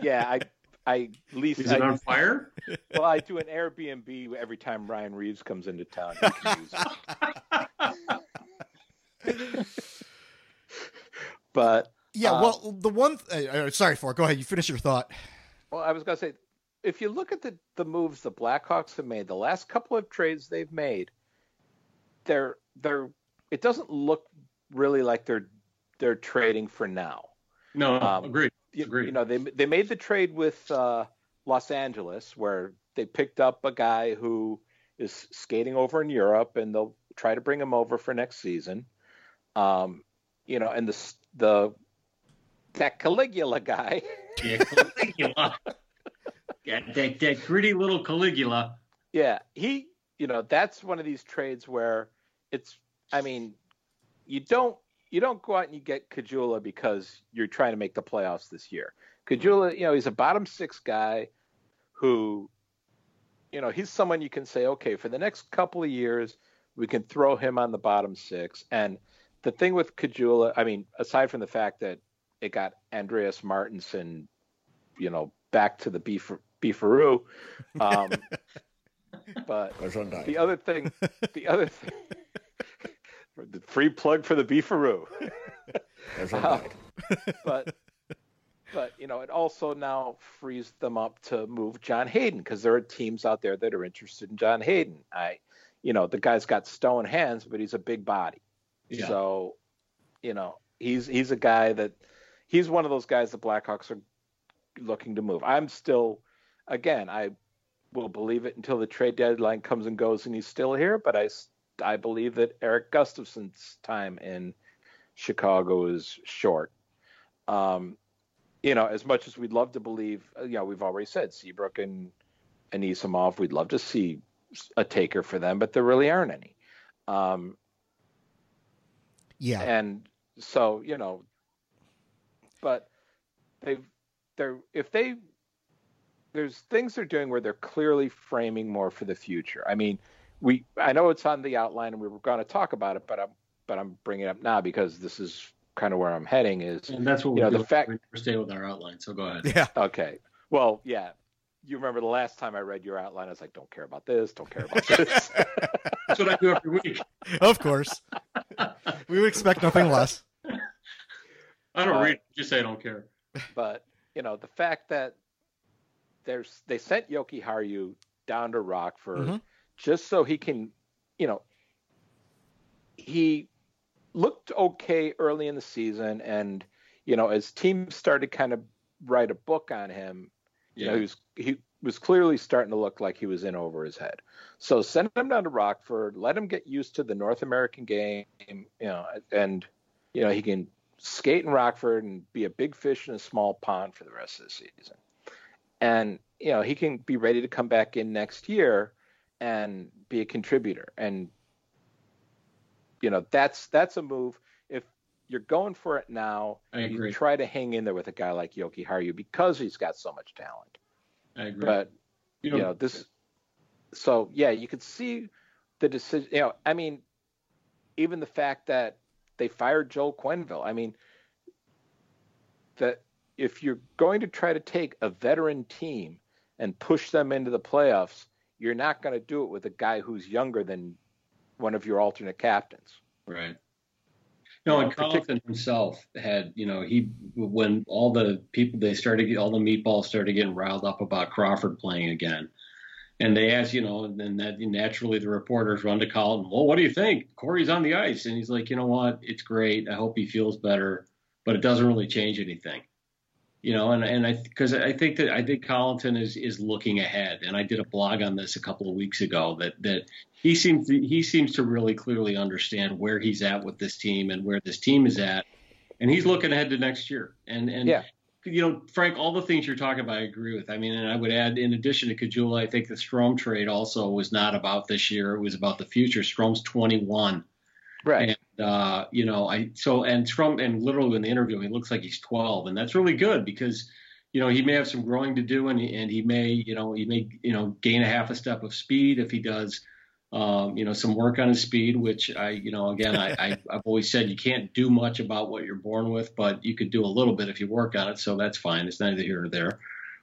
Yeah, I, I lease. Is it I, on fire? well, I do an Airbnb every time Ryan Reaves comes into town. He can use it. but yeah. Uh, well, the one. Uh, uh, sorry for. It. Go ahead. You finish your thought. Well, I was going to say, if you look at the, the moves the Blackhawks have made, the last couple of trades they've made, they're they're it doesn't look really like they're they're trading for now. No, Um, agreed. You, Agreed. you know, they they made the trade with uh, Los Angeles where they picked up a guy who is skating over in Europe, and they'll try to bring him over for next season. Um, you know, and the the that Caligula guy. Yeah, Caligula. yeah, that, that gritty little Caligula. Yeah, he, you know, that's one of these trades where it's, I mean, you don't you don't go out and you get Caggiula because you're trying to make the playoffs this year. Caggiula, you know, he's a bottom six guy who, you know, he's someone you can say, okay, for the next couple of years, we can throw him on the bottom six. And the thing with Caggiula, I mean, aside from the fact that it got Andreas Martinsen, you know, back to the beef beefaroo, um, but the other thing, the other thing, the free plug for the beefaroo. Um, but but you know, it also now frees them up to move John Hayden because there are teams out there that are interested in John Hayden. I, you know, the guy's got stone hands, but he's a big body. Yeah. So, you know, he's he's a guy that he's one of those guys the Blackhawks are looking to move. I'm still, again, I will believe it until the trade deadline comes and goes and he's still here, but I s- I believe that Erik Gustafsson's time in Chicago is short. Um, you know, as much as we'd love to believe, uh, you know, we've already said Seabrook and Anisimov, we'd love to see a taker for them, but there really aren't any. Um, Yeah. and so you know but they've they're if they there's things they're doing where they're clearly framing more for the future i mean we i know it's on the outline and we were going to talk about it but i'm but i'm bringing it up now because this is kind of where i'm heading is And that's what You we know, do the fact- we never stay with our outline. So go ahead. Yeah. okay well yeah you remember the last time i read your outline i was like don't care about this don't care about this That's what I do every week. Of course. we would expect nothing less. I don't Uh, read. Just say I don't care. but you know the fact that there's they sent Jokiharju down to Rockford Mhm. Just so he can, you know, he looked okay early in the season, and you know as teams started kind of write a book on him, you know he was he was clearly starting to look like he was in over his head. So send him down to Rockford, let him get used to the North American game, you know, and you know he can skate in Rockford and be a big fish in a small pond for the rest of the season. And you know he can be ready to come back in next year and be a contributor. And you know that's that's a move. If you're going for it now, you try to hang in there with a guy like Jokiharju because he's got so much talent. I agree. But you you know this. So yeah, you could see the decision. You know, I mean, even the fact that they fired Joel Quenneville. I mean, that if you're going to try to take a veteran team and push them into the playoffs, you're not going to do it with a guy who's younger than one of your alternate captains. Right. No, You and know, Colliton himself had, you know, he when all the people they started all the meatballs started getting riled up about Crawford playing again, and they asked, you know, and then that naturally the reporters run to Colliton. Well, what do you think? Corey's on the ice, and he's like, you know what? It's great. I hope he feels better, but it doesn't really change anything. You know, and and I because I think that I think Colliton is is looking ahead, and I did a blog on this a couple of weeks ago that that he seems to, he seems to really clearly understand where he's at with this team and where this team is at, and he's looking ahead to next year. And and Yeah. you know, Frank, all the things you're talking about, I agree with. I mean, and I would add, in addition to Caggiula, I think the Strome trade also was not about this year; it was about the future. Strome's 21. Right. And uh, you know, I so and Trump and literally in the interview, he looks like he's 12, and that's really good because you know he may have some growing to do, and he, and he may you know he may you know gain a half a step of speed if he does. Um, you know, some work on his speed, which I, you know, again, I, I, I've always said you can't do much about what you're born with, but you could do a little bit if you work on it. So that's fine. It's neither here nor there.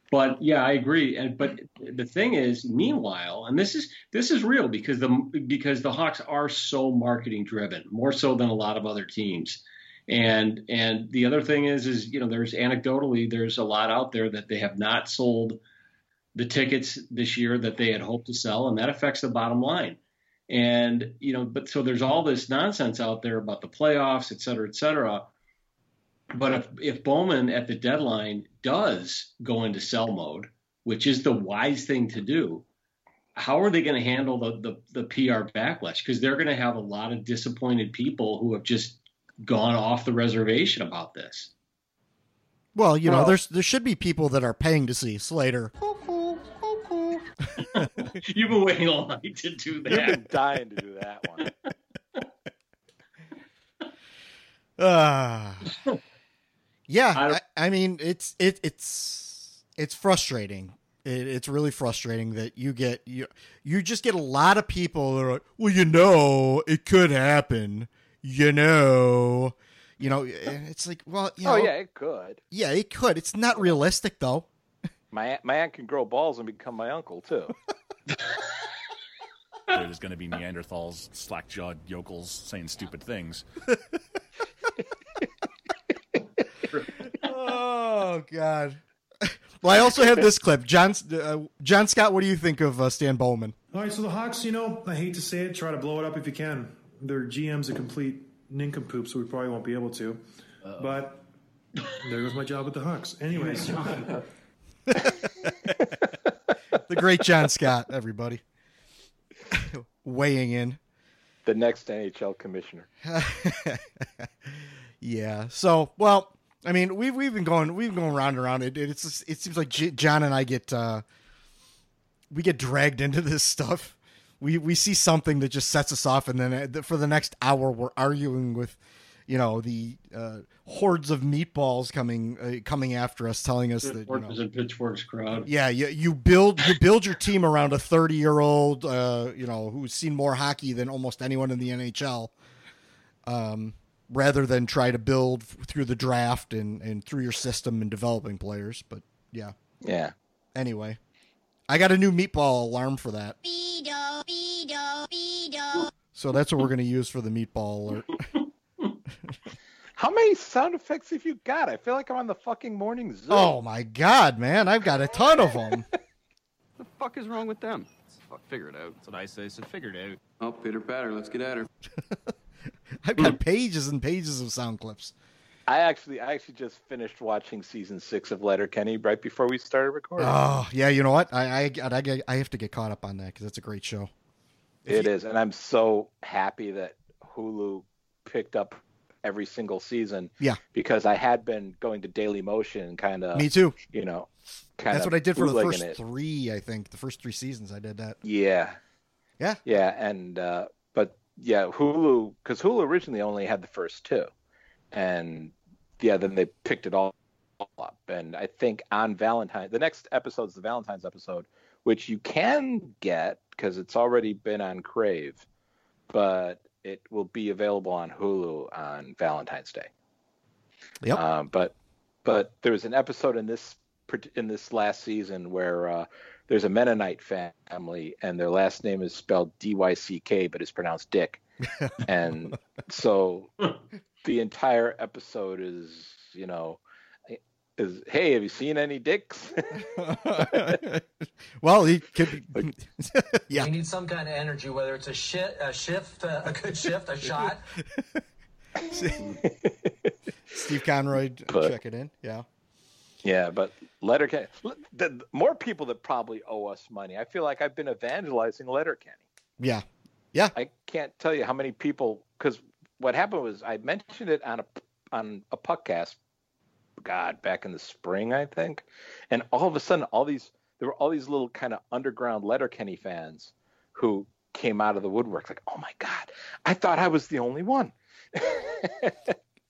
But yeah, I agree. And but the thing is, meanwhile, and this is this is real because the because the Hawks are so marketing driven, more so than a lot of other teams. And and the other thing is is you know there's anecdotally there's a lot out there that they have not sold the tickets this year that they had hoped to sell, and that affects the bottom line. And you know, but so there's all this nonsense out there about the playoffs, et cetera, et cetera. But if, if Bowman at the deadline does go into sell mode, which is the wise thing to do, how are they going to handle the, the, the PR backlash? Because they're going to have a lot of disappointed people who have just gone off the reservation about this. Well, you know, Well- there's there should be people that are paying to see Slater. You've been waiting all night to do that. You've that. been dying to do that one. Ah. Yeah, I I, I mean, it's it it's it's frustrating. It, it's really frustrating that you get you you just get a lot of people that are like, well, you know, it could happen. You know, you know, it's like, well, you oh, know, oh yeah, it could. yeah, it could. It's not realistic though. My aunt, my aunt can grow balls and become my uncle too. There's going to be Neanderthals, slack jawed yokels saying stupid things. Oh God. Well, I also have this clip. John uh, John Scott, what do you think of uh, Stan Bowman? All right, so the Hawks, you know, I hate to say it, try to blow it up if you can. Their GM's a complete nincompoop, so we probably won't be able to. But there goes my job with the Hawks. Anyways, The great John Scott, everybody. Weighing in. the next NHL commissioner. Yeah. So, well, I mean, we've we've been going we've been going round and round. It it's just- it seems like J- John and I get uh we get dragged into this stuff. We we see something that just sets us off, and then uh, for the next hour we're arguing with, you know, the uh, hordes of meatballs coming uh, coming after us, telling us that you know, and pitchforks crowd. yeah, you, you build you build your team around a 30 year old, uh, you know, who's seen more hockey than almost anyone in the NHL, um, rather than try to build through the draft and, and through your system and developing players. But yeah, Yeah. anyway, I got a new meatball alarm for that, so that's what we're gonna use for the meatball alert. How many sound effects have you got? I feel like I'm on the fucking morning zoo. oh my god, man, I've got a ton of them. What the fuck is wrong with them? Fuck, figure it out. That's what I say. So figure it out. Oh, pitter patter. Let's get at her. I've got pages and pages of sound clips. I actually I actually just finished watching season six of Letterkenny right before we started recording. Oh yeah, you know what? I I I, I, I have to get caught up on that because that's a great show. It is, and I'm so happy that Hulu picked up every single season. Yeah. Because I had been going to Dailymotion, kind of. Me too. You know, kind That's what I did for the first it. three. I think the first three seasons I did that. Yeah. Yeah. Yeah, and uh, yeah, Hulu because Hulu originally only had the first two, and yeah, then they picked it all up. And I think on Valentine, the next episode is the Valentine's episode, which you can get because it's already been on Crave, but it will be available on Hulu on Valentine's Day. Yep. Um, but but there was an episode in this in this last season where uh, there's a Mennonite family and their last name is spelled D Y C K but it's pronounced Dick, and so the entire episode is you know is hey have you seen any dicks? well, he could be. yeah. We need some kind of energy, whether it's a, shi a shift, uh, a good shift, a shot. Steve Conroy But- check it in. Yeah. Yeah, but Letterkenny, the, the more people that probably owe us money. I feel like I've been evangelizing Letterkenny. Yeah. Yeah. I can't tell you how many people because what happened was I mentioned it on a on a podcast, God, back in the spring, I think, and all of a sudden, all these there were all these little kind of underground Letterkenny fans who came out of the woodwork like, oh my God, I thought I was the only one.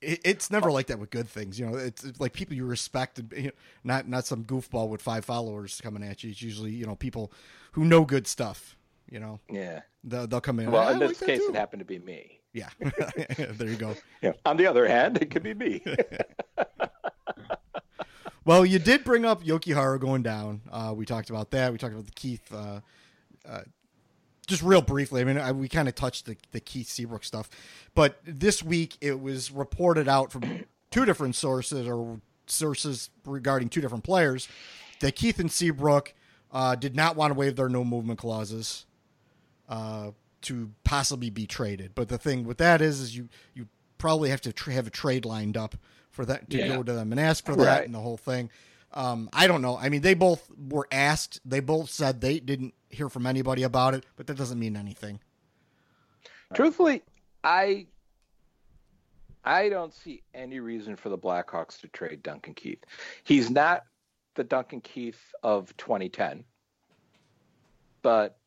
It, it's never like that with good things. You know, it's, it's like people you respect, and you know, not not some goofball with five followers coming at you. It's usually you know people who know good stuff. You know, Yeah. they'll, they'll come in. Well, in like this that case, too." it happened to be me. Yeah, there you go. Yeah. On the other hand, it could be me. Well, you did bring up Jokiharju going down. Uh, we talked about that. We talked about the Keith. Uh, uh, just real briefly, I mean, I, we kind of touched the, the Keith Seabrook stuff, but this week it was reported out from two different sources or sources regarding two different players that Keith and Seabrook uh, did not want to waive their no movement clauses uh, to possibly be traded. But the thing with that is, is you you probably have to tra- have a trade lined up for that to Yeah. go to them and ask for that and the whole thing. Um, I don't know. I mean, they both were asked. They both said they didn't hear from anybody about it, but that doesn't mean anything. Truthfully, I I don't see any reason for the Blackhawks to trade Duncan Keith. He's not the Duncan Keith of 2010, but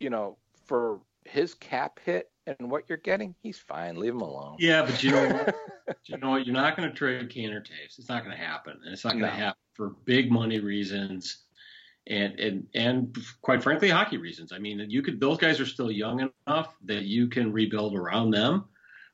you know, for his cap hit and what you're getting, he's fine. Leave him alone. Yeah, but you know, what? you know what? You're not going to trade Canner Toews. It's not going to happen, and it's not going to No. happen for big money reasons, and and and quite frankly, hockey reasons. I mean, you could. Those guys are still young enough that you can rebuild around them.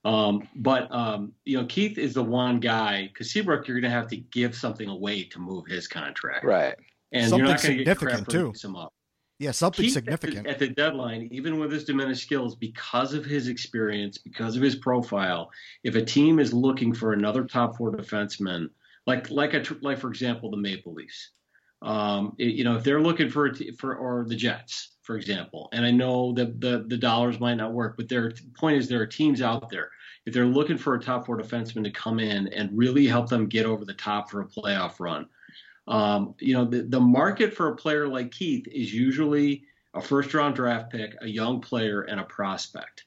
Um, but um, you know, Keith is the one guy because Seabrook, you're going to have to give something away to move his contract, Right. and Something you're not going to get crap for too. him up. Yeah, something Keith, at the- significant. At the, deadline, even with his diminished skills, because of his experience, because of his profile, if a team is looking for another top four defenseman, like like a like for example the Maple Leafs, um, it- you know if they're looking for t- for or the Jets, for example, and I know that the the dollars might not work, but their point is there are teams out there. If they're looking for a top four defenseman to come in and really help them get over the top for a playoff run, um, you know, the, the market for a player like Keith is usually a first round draft pick, a young player, and a prospect.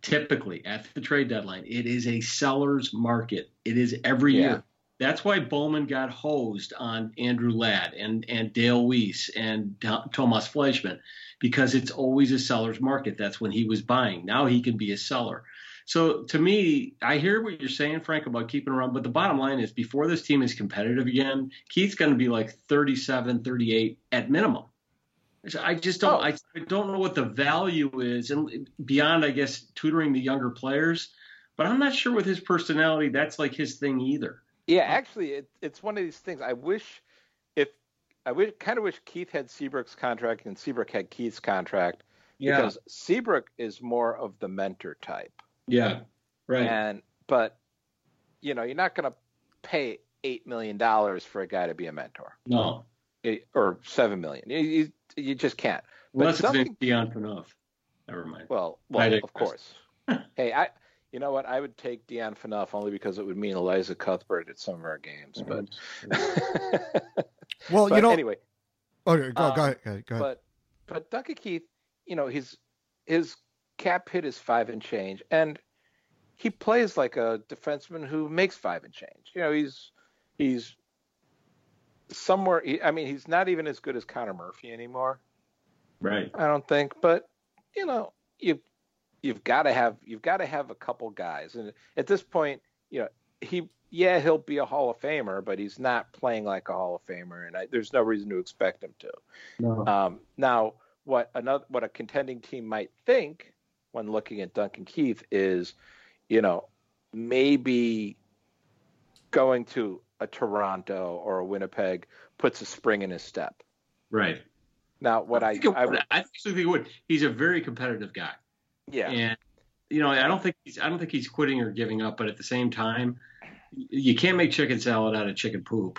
Typically at the trade deadline, it is a seller's market. It is every Yeah. year. That's why Bowman got hosed on Andrew Ladd and, and Dale Weise and Th- Thomas Fleischmann because it's always a seller's market. That's when he was buying. Now he can be a seller. So to me, I hear what you're saying, Frank, about keeping around. But the bottom line is before this team is competitive again, Keith's going to be like 37, 38 at minimum. I just don't. Oh. I, I don't know what the value is, and beyond, I guess, tutoring the younger players. But I'm not sure with his personality, that's like his thing either. Yeah, actually, it, it's one of these things. I wish if I wish kind of wish Keith had Seabrook's contract and Seabrook had Keith's contract Yeah. because Seabrook is more of the mentor type. Yeah. Right. And but you know, you're not going to pay eight million dollars for a guy to be a mentor, no. It- or seven million. You, you, you just can't. But Unless it's something, named Never mind. well, well, of course. hey, I. You know what? I would take Dion Phaneuf only because it would mean Elisha Cuthbert at some of our games. But, Well, but you know. anyway, okay, go, um, go ahead. Go ahead. But but Duncan Keith, you know, his his cap hit is five and change, and he plays like a defenseman who makes five and change. You know, he's he's somewhere. I mean, he's not even as good as Connor Murphy anymore. Right. I don't think, but you know, you you've got to have you've got to have a couple guys, and at this point, you know, he yeah he'll be a Hall of Famer, but he's not playing like a Hall of Famer, and I, there's no reason to expect him to. No. Um, now, what another what a contending team might think when looking at Duncan Keith is, you know, maybe going to a Toronto or a Winnipeg puts a spring in his step. Right. Now, what I, I, think it I would. I think it would. He's a very competitive guy. Yeah, And you know, I don't think he's I don't think he's quitting or giving up, but at the same time, you can't make chicken salad out of chicken poop.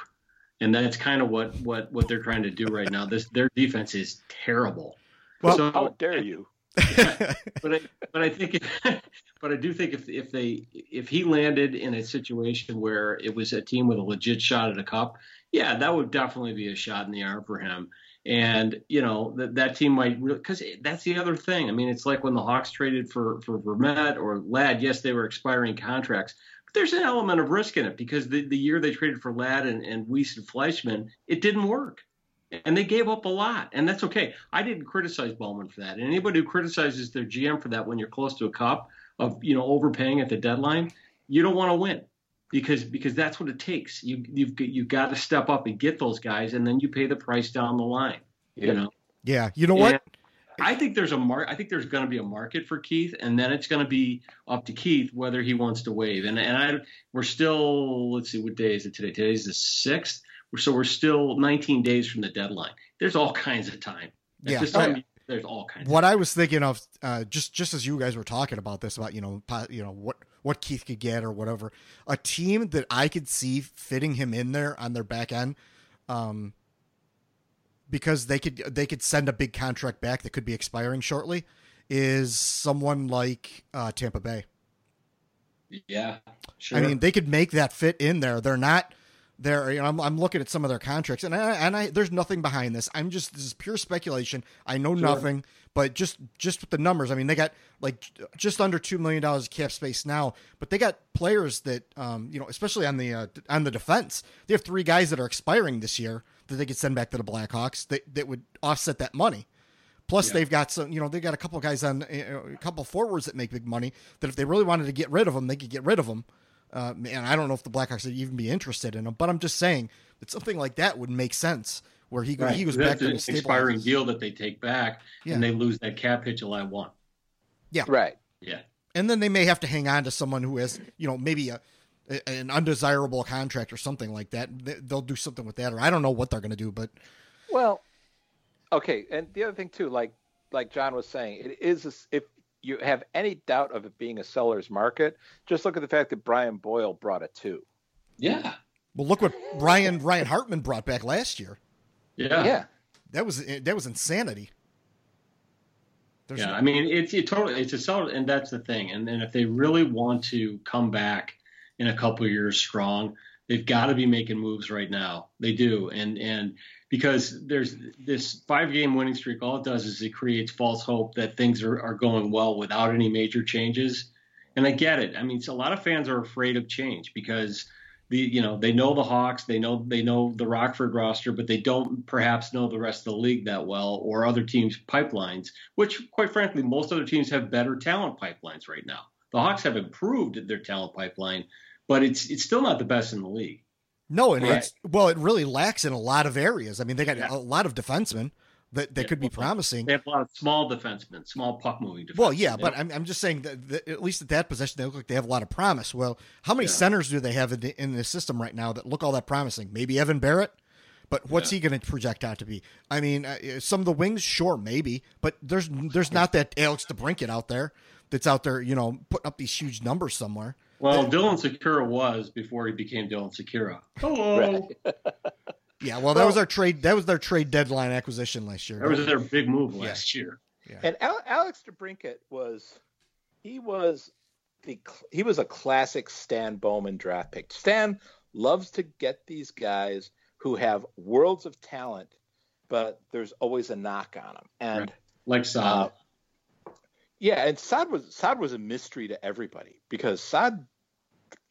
And that's kind of what what what they're trying to do right now. This their defense is terrible. Well- so, how dare you? but I, but I think, but I do think if if they if he landed in a situation where it was a team with a legit shot at a cup, yeah, that would definitely be a shot in the arm for him. And you know that that team might really because that's the other thing. I mean, it's like when the Hawks traded for for Vermette or Ladd. Yes, they were expiring contracts, but there's an element of risk in it because the the year they traded for Ladd and and Weise and Fleischmann, it didn't work and they gave up a lot, and that's okay. I didn't criticize Bowman for that, and anybody who criticizes their GM for that when you're close to a cup of you know overpaying at the deadline, you don't want to win because because that's what it takes. You you've you've got to step up and get those guys, and then you pay the price down the line. You know. Yeah, you know what? I think there's a mar- I think there's going to be a market for Keith, and then it's going to be up to Keith whether he wants to waive. And and I we're still let's see what day is it today? Today's the sixth. So we're still 19 days from the deadline. There's all kinds of time. At Yeah. this Oh, yeah. there's all kinds. What I was thinking of, uh, just just as you guys were talking about this, about you know, po- you know what what Keith could get or whatever, a team that I could see fitting him in there on their back end, um, because they could they could send a big contract back that could be expiring shortly, is someone like uh, Tampa Bay. Yeah, sure. I mean, they could make that fit in there. They're not. They're. You know, I'm, I'm looking at some of their contracts, and I, and I there's nothing behind this. I'm just this is pure speculation. I know Sure. nothing, but just just with the numbers. I mean, they got like just under two million dollars of cap space now, but they got players that, um, you know, especially on the uh, on the defense, they have three guys that are expiring this year that they could send back to the Blackhawks that that would offset that money. Plus, Yeah. they've got some, you know, they got a couple guys on uh, a couple forwards that make big money. That if they really wanted to get rid of them, they could get rid of them. Uh, and I don't know if the Blackhawks would even be interested in them. But I'm just saying that something like that would make sense, where he go, he goes back to an expiring deal that they take back, Yeah. and they lose that cap hit July one. Yeah, right. Yeah, And then they may have to hang on to someone who has, you know, maybe a, a- an undesirable contract or something like that. They- They'll do something with that, or I don't know what they're going to do. But Well, okay, and the other thing too, like like John was saying, it is a s if you have any doubt of it being a seller's market, just look at the fact that Brian Boyle brought it too. yeah, well, look what Brian Ryan Hartman brought back last year. Yeah, Yeah. That was that was insanity. There's yeah. no- I mean, it's it totally it's a solid, and that's the thing. And and if they really want to come back in a couple of years strong, they've got to be making moves right now. They do, and and because there's this five game winning streak, all it does is it creates false hope that things are, are going well without any major changes. And I get it. I mean, so a lot of fans are afraid of change because the you know they know the Hawks, they know they know the Rockford roster, but they don't perhaps know the rest of the league that well or other teams' pipelines. Which, quite frankly, most other teams have better talent pipelines right now. The Hawks have improved their talent pipeline, but it's it's still not the best in the league. No, and Right. it's well, it really lacks in a lot of areas. I mean, they got Yeah. a lot of defensemen that, that Yeah, could be promising. They have a lot of small defensemen, small puck moving defensemen. Well, yeah, but I'm, I'm just saying that, that at least at that position, they look like they have a lot of promise. Well, how many Yeah. centers do they have in the, in the system right now that look all that promising? Maybe Evan Barratt, but what's he going to project out to be? I mean, uh, some of the wings, sure, maybe, but there's there's not that Alex DeBrincat out there that's out there, you know, putting up these huge numbers somewhere. well, Dylan Sikura was before he became Dylan Sikura. Hello. Yeah, well, that was our trade. That was their trade deadline acquisition last year. That was their big move last year. Yeah. And Al- Alex DeBrincat was he was the cl- he was a classic Stan Bowman draft pick. Stan loves to get these guys who have worlds of talent, but there's always a knock on them. And Like Saad. uh, Yeah, and Saad was Saad was a mystery to everybody because Saad.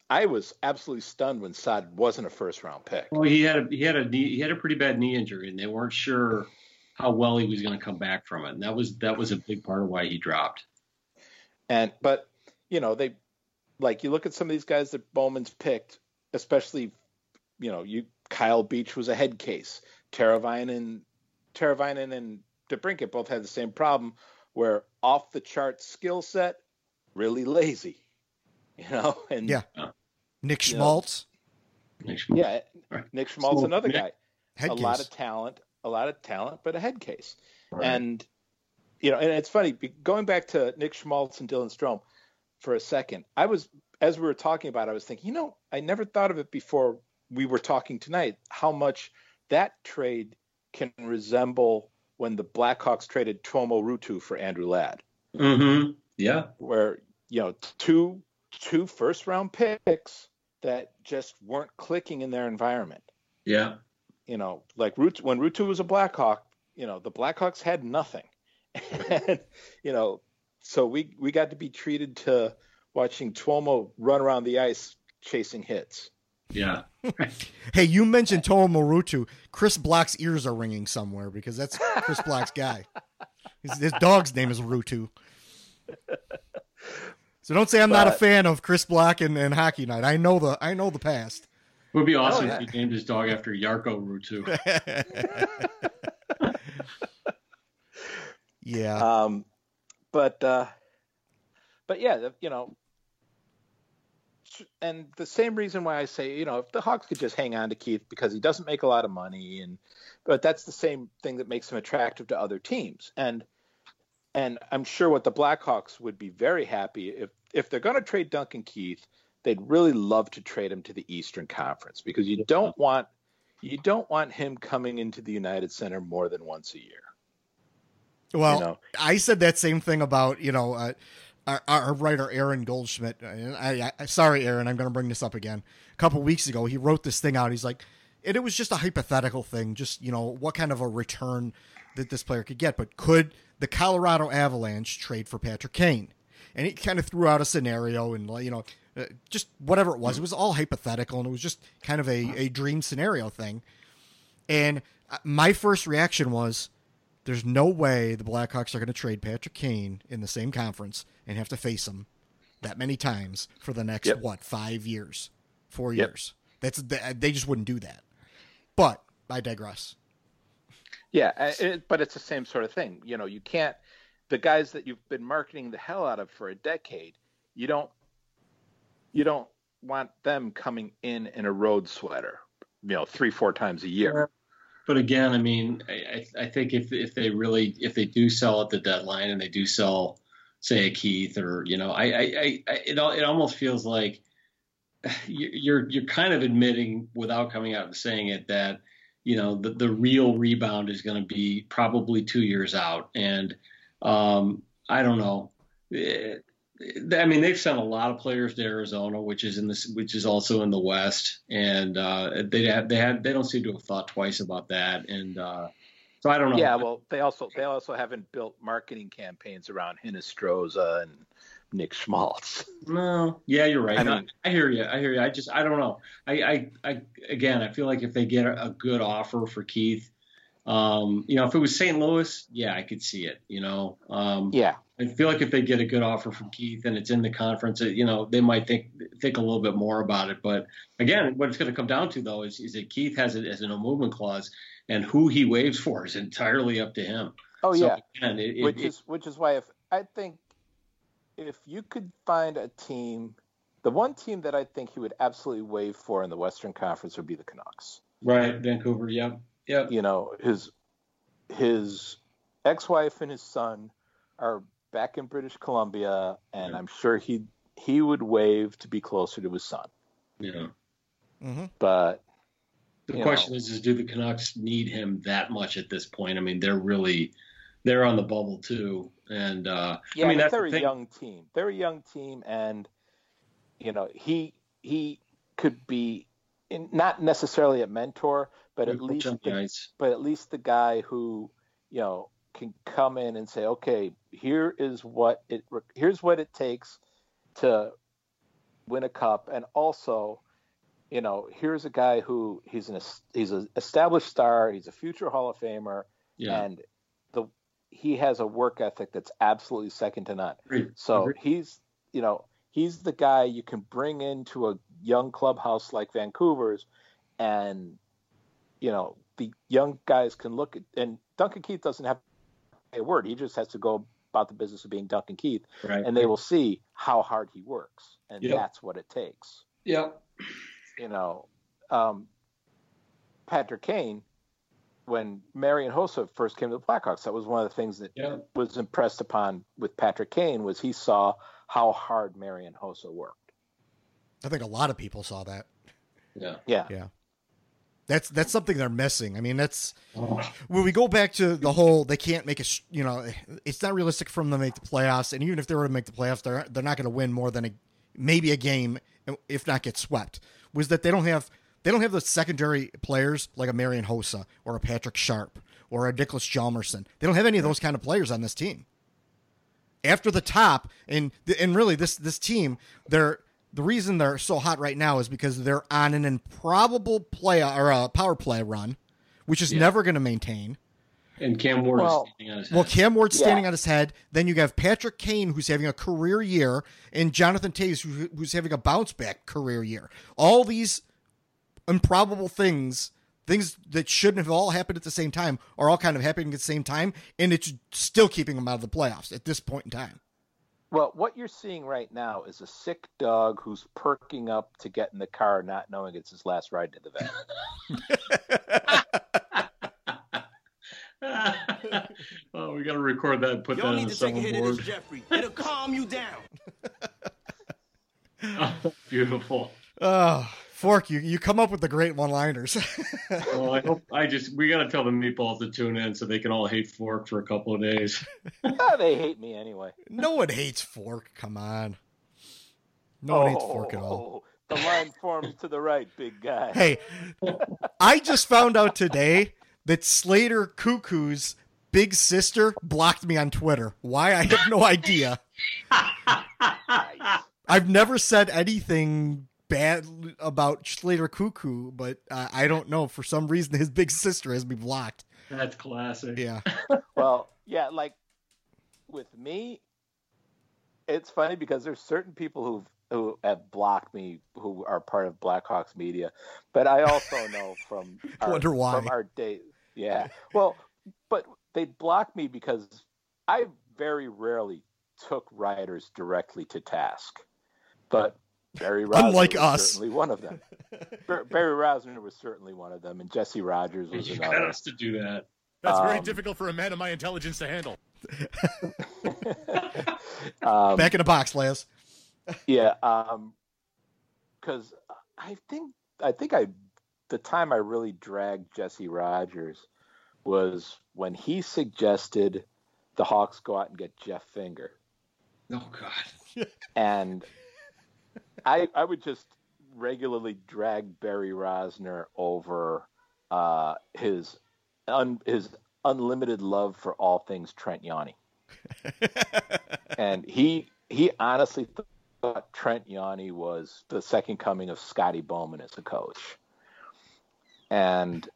I was absolutely stunned when Saad wasn't a first round pick. Well, he had a he had a knee, he had a pretty bad knee injury, and they weren't sure how well he was going to come back from it. And that was that was a big part of why he dropped. And but you know they like you look at some of these guys that Bowman's picked, especially you know you Kyle Beach was a head case. Teravainen, Teravainen and DeBrincat both had the same problem, where off the chart skill set, really lazy, you know. And Yeah. Nick you know, Schmaltz. Nick yeah, Nick Schmaltz, So, another Nick- guy. Head a lot of talent, a lot of talent, but a head case. Right. And you know, and it's funny going back to Nick Schmaltz and Dylan Strome for a second. I was as we were talking about, it, I was thinking, you know, I never thought of it before we were talking tonight. How much that trade can resemble when the Blackhawks traded Tuomo Ruutu for Andrew Ladd, Mm-hmm. Yeah. where you know two two first round picks that just weren't clicking in their environment Yeah. you know, like Root when Ruutu was a Blackhawk, you know, the Blackhawks had nothing. and, you know, so we we got to be treated to watching Tuomo run around the ice chasing hits. Yeah. Hey, you mentioned Tomo Marutu. Chris Black's ears are ringing somewhere because that's Chris Black's guy. His, his dog's name is Ruutu. So don't say I'm not a fan of Chris Black and, and Hockey Night. I know the I know the past. It would be awesome Oh, yeah. if he named his dog after Jarkko Ruutu. yeah. Um, but uh, but yeah, you know, and the same reason why I say, you know, if the Hawks could just hang on to Keith because he doesn't make a lot of money, and but that's the same thing that makes him attractive to other teams, and and I'm sure what the Blackhawks would be very happy if if they're going to trade Duncan Keith, they'd really love to trade him to the Eastern Conference because you don't want you don't want him coming into the United Center more than once a year. Well, know. I said that same thing about you know uh, our, our writer Aaron Goldschmidt. I, I, sorry, Aaron, I'm going to bring this up again. A couple weeks ago, he wrote this thing out. He's like, and it was just a hypothetical thing. Just you know, what kind of a return that this player could get, but could the Colorado Avalanche trade for Patrick Kane? And he kind of threw out a scenario and you know, uh, just whatever it was. It was all hypothetical and it was just kind of a, a dream scenario thing. And uh, my first reaction was, there's no way the Blackhawks are going to trade Patrick Kane in the same conference and have to face him that many times for the next Yep. what five years, four Yep. years. That's they just wouldn't do that. But I digress. Yeah, it, but it's the same sort of thing. You know, you can't the guys that you've been marketing the hell out of for a decade. You don't you don't want them coming in in a road sweater, you know, three four times a year. But again, I mean, I, I think if if they really if they do sell at the deadline and they do sell, say a Keith or you know, I I, I it it almost feels like you're you're kind of admitting without coming out and saying it that you know the the real rebound is going to be probably two years out, and um, I don't know. Eh, I mean, they've sent a lot of players to Arizona, which is in this, which is also in the West, and uh, they have, they have, they don't seem to have thought twice about that, and uh, so I don't know. Yeah, well, they also they also haven't built marketing campaigns around Hinostroza and Nick Schmaltz. No, yeah, you're right. I I, mean- I hear you. I hear you. I just, I don't know. I, I, I again, I feel like if they get a, a good offer for Keith, um, you know, if it was St. Louis, yeah, I could see it. You know, um, Yeah, I feel like if they get a good offer from Keith and it's in the conference, you know, they might think think a little bit more about it. But again, what it's going to come down to though is, is that Keith has it as a no movement clause, and who he waives for is entirely up to him. Oh So, yeah, again, it, which it- is which is why if I think if you could find a team, the one team that I think he would absolutely waive for in the Western Conference would be the Canucks. right, Vancouver. Yep, yep. You know, his his ex-wife and his son are back in British Columbia, and I'm sure he he would waive to be closer to his son. Yeah. Mm-hmm. But The you question know, is, is do the Canucks need him that much at this point? I mean, they're really they're on the bubble too, and uh, Yeah, I mean that's they're the a young team. They're a young team, and you know he he could be in, not necessarily a mentor, but at least the but at least the guy who you know can come in and say, okay, here is what it here's what it takes to win a cup, and also, you know, here's a guy who he's an he's an established star, he's a future Hall of Famer, Yeah. and he has a work ethic that's absolutely second to none. So he's you know he's the guy you can bring into a young clubhouse like Vancouver's, and you know the young guys can look at and Duncan Keith doesn't have to say a word. He just has to go about the business of being Duncan Keith, Right. and they will see how hard he works, and Yep. that's what it takes. Yep. You know, um, Patrick Kane, when Marian Hossa first came to the Blackhawks, that was one of the things that Yeah. was impressed upon with Patrick Kane was he saw how hard Marian Hossa worked. I think a lot of people saw that. Yeah. Yeah. Yeah. That's that's something they're missing. I mean, that's oh. when we go back to the whole they can't make a you know it's not realistic for them to make the playoffs, and even if they were to make the playoffs, they're they're not going to win more than a maybe a game, if not get swept. Was that they don't have they don't have the secondary players like a Marian Hossa or a Patrick Sharp or a Nicholas Hjalmarsson. They don't have any of those kind of players on this team. After the top, and and really this this team, they're the reason they're so hot right now is because they're on an improbable play or a power play run, which is Yeah. never going to maintain. And Cam Ward Well- is standing on his head. Well, Cam Ward's standing Yeah. on his head. Then you have Patrick Kane, who's having a career year, and Jonathan Toews, who, who's having a bounce back career year. All these improbable things, things that shouldn't have all happened at the same time, are all kind of happening at the same time, and it's still keeping them out of the playoffs at this point in time. Well, what you're seeing right now is a sick dog who's perking up to get in the car, not knowing it's his last ride to the vet. oh, we got to record that and put Y'all that need on to the take a hit of board. this Jeffrey. It'll calm you down. Beautiful. Oh, Fork, you, you come up with the great one liners. Well, I hope I just we got to tell the meatballs to tune in so they can all hate Fork for a couple of days. Ah, they hate me anyway. no one hates Fork. Come on. No one hates Fork at all. Oh, The line forms to the right, big guy. Hey, I just found out today that Slater Koekkoek's big sister blocked me on Twitter. Why? I have no idea. I've never said anything bad about Slater Koekkoek, but uh, I don't know. For some reason, his big sister has me blocked. That's classic. Yeah. Well, yeah, like with me, it's funny because there's certain people who've who have blocked me who are part of Blackhawks media, but I also know from our, Wonder why. from our days. Yeah, well, but they blocked me because I very rarely took writers directly to task, but Barry Rozner Unlike was us. certainly one of them. Barry Rozner was certainly one of them, and Jesse Rogers was You another. got us to do that. That's very Um, difficult for a man of my intelligence to handle. Um, Back in a box, Laz. Yeah, um, because I think I think I the time I really dragged Jesse Rogers was when he suggested the Hawks go out and get Jeff Finger, Oh God. and I I would just regularly drag Barry Rozner over uh, his un, his unlimited love for all things Trent Yawney, and he he honestly thought Trent Yawney was the second coming of Scotty Bowman as a coach. And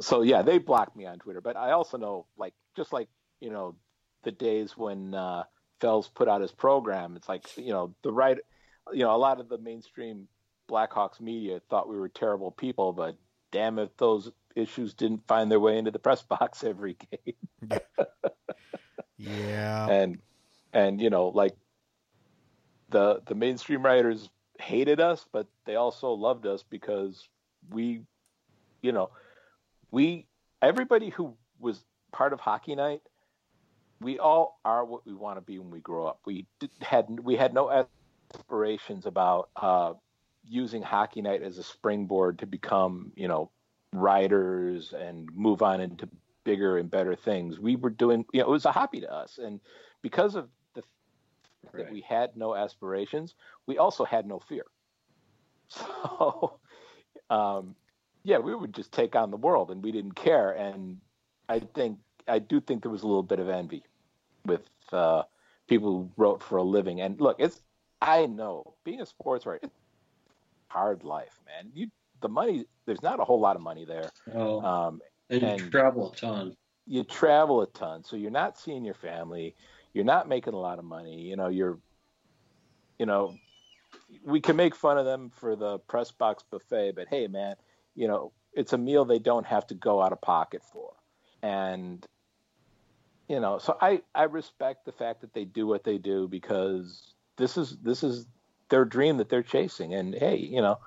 so yeah, they blocked me on Twitter, but I also know like just like, you know, the days when uh Fells put out his program, it's like, you know, the right you know, a lot of the mainstream Blackhawks media thought we were terrible people, but damn if those issues didn't find their way into the press box every game. Yeah. and and you know like the the mainstream writers hated us but they also loved us because we you know we everybody who was part of hockey night we all are what we want to be when we grow up we did, had we had no aspirations about uh using hockey night as a springboard to become you know writers and move on into bigger and better things. We were doing you know it was a hobby to us. And because of the that we had no aspirations we also had no fear. So um yeah we would just take on the world and we didn't care. And i think I do think there was a little bit of envy with uh, people who wrote for a living. And look, it's I know being a sports writer, hard life, man. You the money there's not a whole lot of money there. Oh, Um, and you travel a ton. you travel a ton, so you're not seeing your family. You're not making a lot of money. You know, you're, you know, we can make fun of them for the press box buffet, but hey, man, you know, it's a meal they don't have to go out of pocket for, and you know, so I I respect the fact that they do what they do because this is this is their dream that they're chasing, and hey, you know,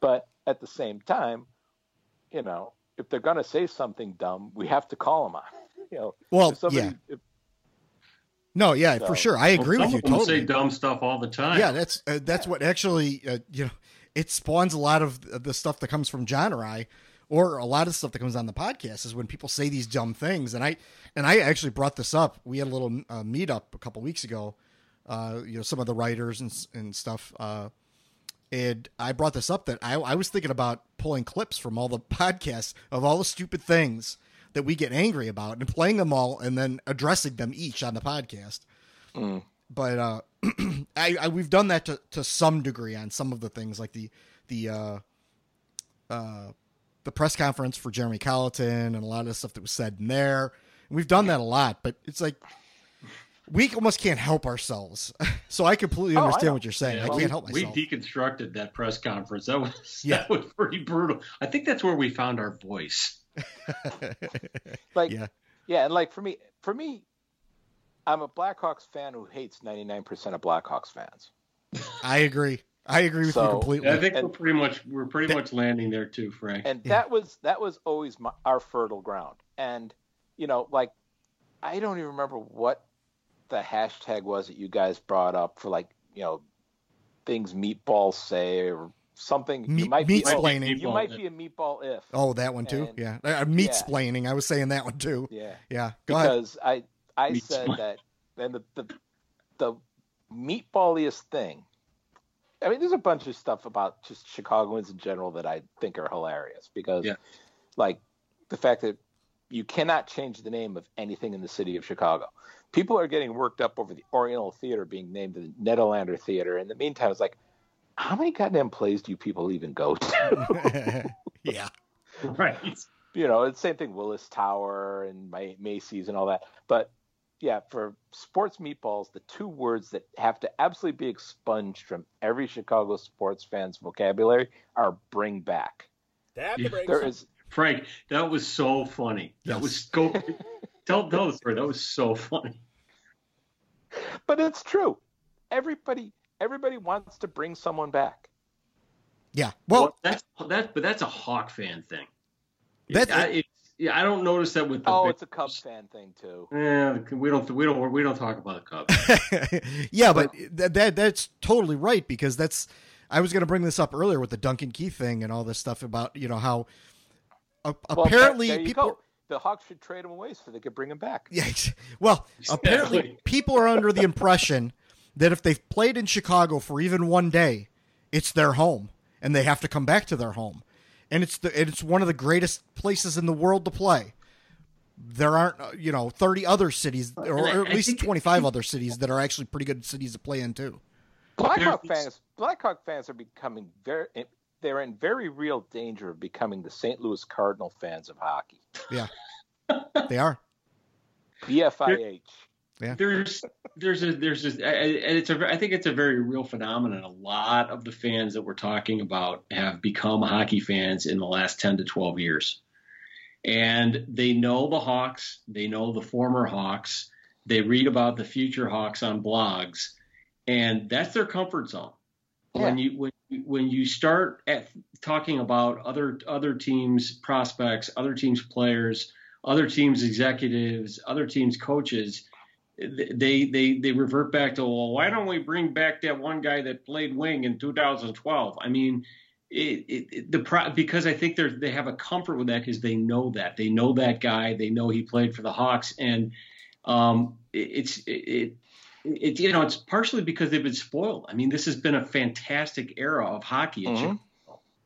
but at the same time, you know, if they're going to say something dumb, we have to call them on. You know, Well, if somebody, yeah. if- No, yeah, So- for sure. I agree Well, with you some totally. say dumb stuff all the time. Yeah, that's uh, that's what actually uh, you know it spawns a lot of the stuff that comes from John or I, or a lot of stuff that comes on the podcast is when people say these dumb things. And I and I actually brought this up. We had a little uh, meetup a couple weeks ago. Uh, you know, some of the writers and and stuff. Uh, and I brought this up that I, I was thinking about pulling clips from all the podcasts of all the stupid things that we get angry about and playing them all and then addressing them each on the podcast mm, but uh, I, I we've done that to, to some degree on some of the things like the the uh, uh, the press conference for Jeremy Colliton and a lot of the stuff that was said in there. And we've done that a lot, but it's like we almost can't help ourselves. so I completely Oh, I understand know. what you're saying. Yeah, I we- can't help we deconstructed that press conference. That was Yeah. that was pretty brutal. I think that's where we found our voice. like yeah, yeah, and like for me, for me, I'm a Blackhawks fan who hates 99% of Blackhawks fans. I agree. I agree with you So- completely. I think And- we're pretty much we're pretty much landing there too, Frank. and Yeah. that was that was always my, our fertile ground and you know like i don't even remember what the hashtag was that you guys brought up for like you know things meatballs say or something you Meat- might be meat-splaining. you might be a meatball if oh, that one too. And- yeah, uh, meat yeah. splaining. I was saying that one too. yeah Yeah, go ahead. because i i Meat said spline. that and the, the the meatballiest thing I mean, there's a bunch of stuff about just Chicagoans in general that I think are hilarious because, Yeah. like, the fact that you cannot change the name of anything in the city of Chicago. People are getting worked up over the Oriental Theater being named the Nederlander Theater. In the meantime, it's like, how many goddamn plays do you people even go to? yeah, right. you know, it's the same thing, Willis Tower and Ma- Macy's and all that. But yeah, for sports meatballs, the two words that have to absolutely be expunged from every Chicago sports fan's vocabulary are "bring back." Yeah. There is Frank, that was so funny. That Yes. was go tell tell the story. That was so funny. but it's true. Everybody, everybody wants to bring someone back. yeah. Well, that's that, but that's a Hawk fan thing. That's- I, it's, yeah, I don't notice that with the. Oh, big- it's a Cubs fan thing too. Yeah, we don't we don't we don't talk about the Cubs. yeah, but that, that that's totally right because that's I was going to bring this up earlier with the Duncan Keith thing and all this stuff about you know how Well, apparently there you people go. The Hawks should trade him away so they could bring him back. yeah well apparently people are under the impression that if they've played in Chicago for even one day, it's their home and they have to come back to their home, and it's the and it's one of the greatest places in the world to play. There aren't uh, you know thirty other cities or, I- or at I least twenty five other cities that are actually pretty good cities to play in too. Blackhawk fans, Blackhawk fans are becoming very. They're in very real danger of becoming the St. Louis Cardinal fans of hockey. Yeah, they are. BFIH. Yeah. There's there's a there's a and it's a I think it's a very real phenomenon. A lot of the fans that we're talking about have become hockey fans in the last ten to twelve years, and they know the Hawks, they know the former Hawks, they read about the future Hawks on blogs, and that's their comfort zone. When you when you- when you start at talking about other other teams prospects, other teams players, other teams executives, other teams coaches, they they they revert back to well, why don't we bring back that one guy that played wing in 2012? I mean, it, it, the pro, because I think they they have a comfort with that because they know that. They know that guy, they know he played for the Hawks, and um, it, it's it, it it you know it's partially because they've been spoiled. I mean, this has been a fantastic era of hockey. Mhm.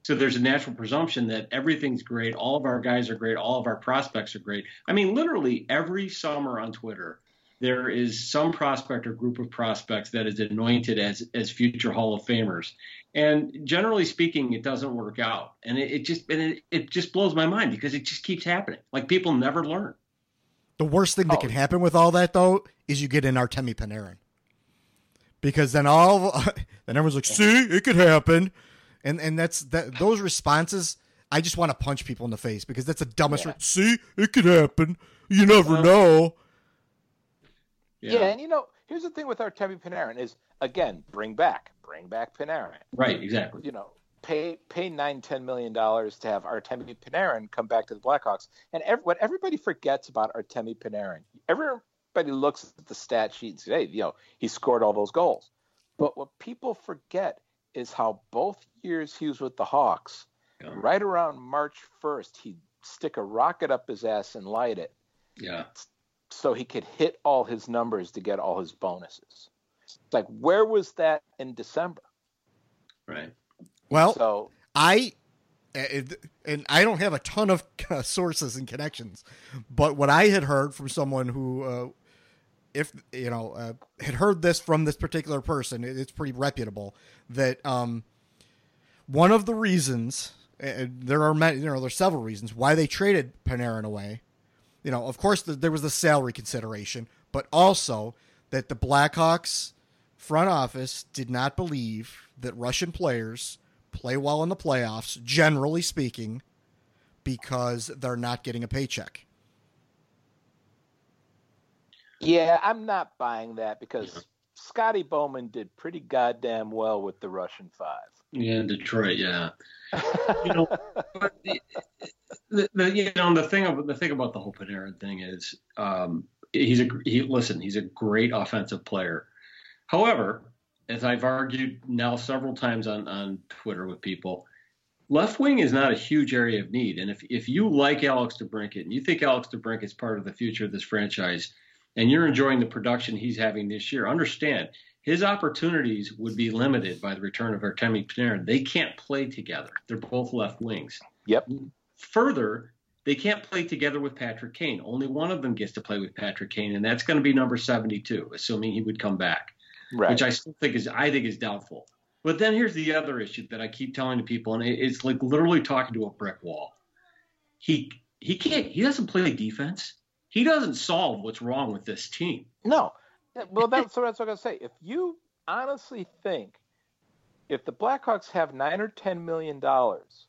So there's a natural presumption that everything's great, all of our guys are great, all of our prospects are great. I mean, literally every summer on Twitter, there is some prospect or group of prospects that is anointed as as future Hall of Famers. And generally speaking, it doesn't work out, and it, it just and it, it just blows my mind because it just keeps happening. Like people never learn. The worst thing that can oh. happen with all that though is you get an Artemi Panarin. Because then all then everyone's like, "See, it could happen." And and that's that those responses I just want to punch people in the face because that's the dumbest. Yeah. re- See, it could happen. You never Well- know. Yeah. and you know, here's the thing with Artemi Panarin is again, bring back, bring back Panarin. Right, exactly. You know, pay pay nine, ten million dollars to have Artemi Panarin come back to the Blackhawks. And ev- what everybody forgets about Artemi Panarin, everybody looks at the stat sheet and says, "Hey, you know, he scored all those goals." But what people forget is how both years he was with the Hawks, right around March 1st, he'd stick a rocket up his ass and light it Yeah. so he could hit all his numbers to get all his bonuses. It's like, where was that in December? Right. Well, So I and and I don't have a ton of uh, sources and connections, but what I had heard from someone who, uh, if you know, uh, had heard this from this particular person, it's pretty reputable. That um, one of the reasons, and there are many, you know, there's several reasons why they traded Panarin away. You know, of course, the, there was the salary consideration, but also that the Blackhawks front office did not believe that Russian players play well in the playoffs, generally speaking, because they're not getting a paycheck. yeah, I'm not buying that because Scotty Bowman did pretty goddamn well with the Russian Five. Yeah, Detroit. Yeah. you know, but the, the, the you know the thing about the thing about the whole Panarin thing is um, he's a he listen he's a great offensive player. However, as I've argued now several times on on Twitter with people, left wing is not a huge area of need. And if if you like Alex DeBrincat and you think Alex DeBrincat is part of the future of this franchise, and you're enjoying the production he's having this year, understand his opportunities would be limited by the return of Artemi Panarin. They can't play together. They're both left wings. Yep. Further, they can't play together with Patrick Kane. Only one of them gets to play with Patrick Kane, and that's going to be number 72, assuming he would come back, Right. which I still think is I think is doubtful. But then here's the other issue that I keep telling to people, and it's like literally talking to a brick wall. He he can't. He doesn't play defense. He doesn't solve what's wrong with this team. No. Well, that's what I was going to say. If you honestly think if the Blackhawks have nine or ten million dollars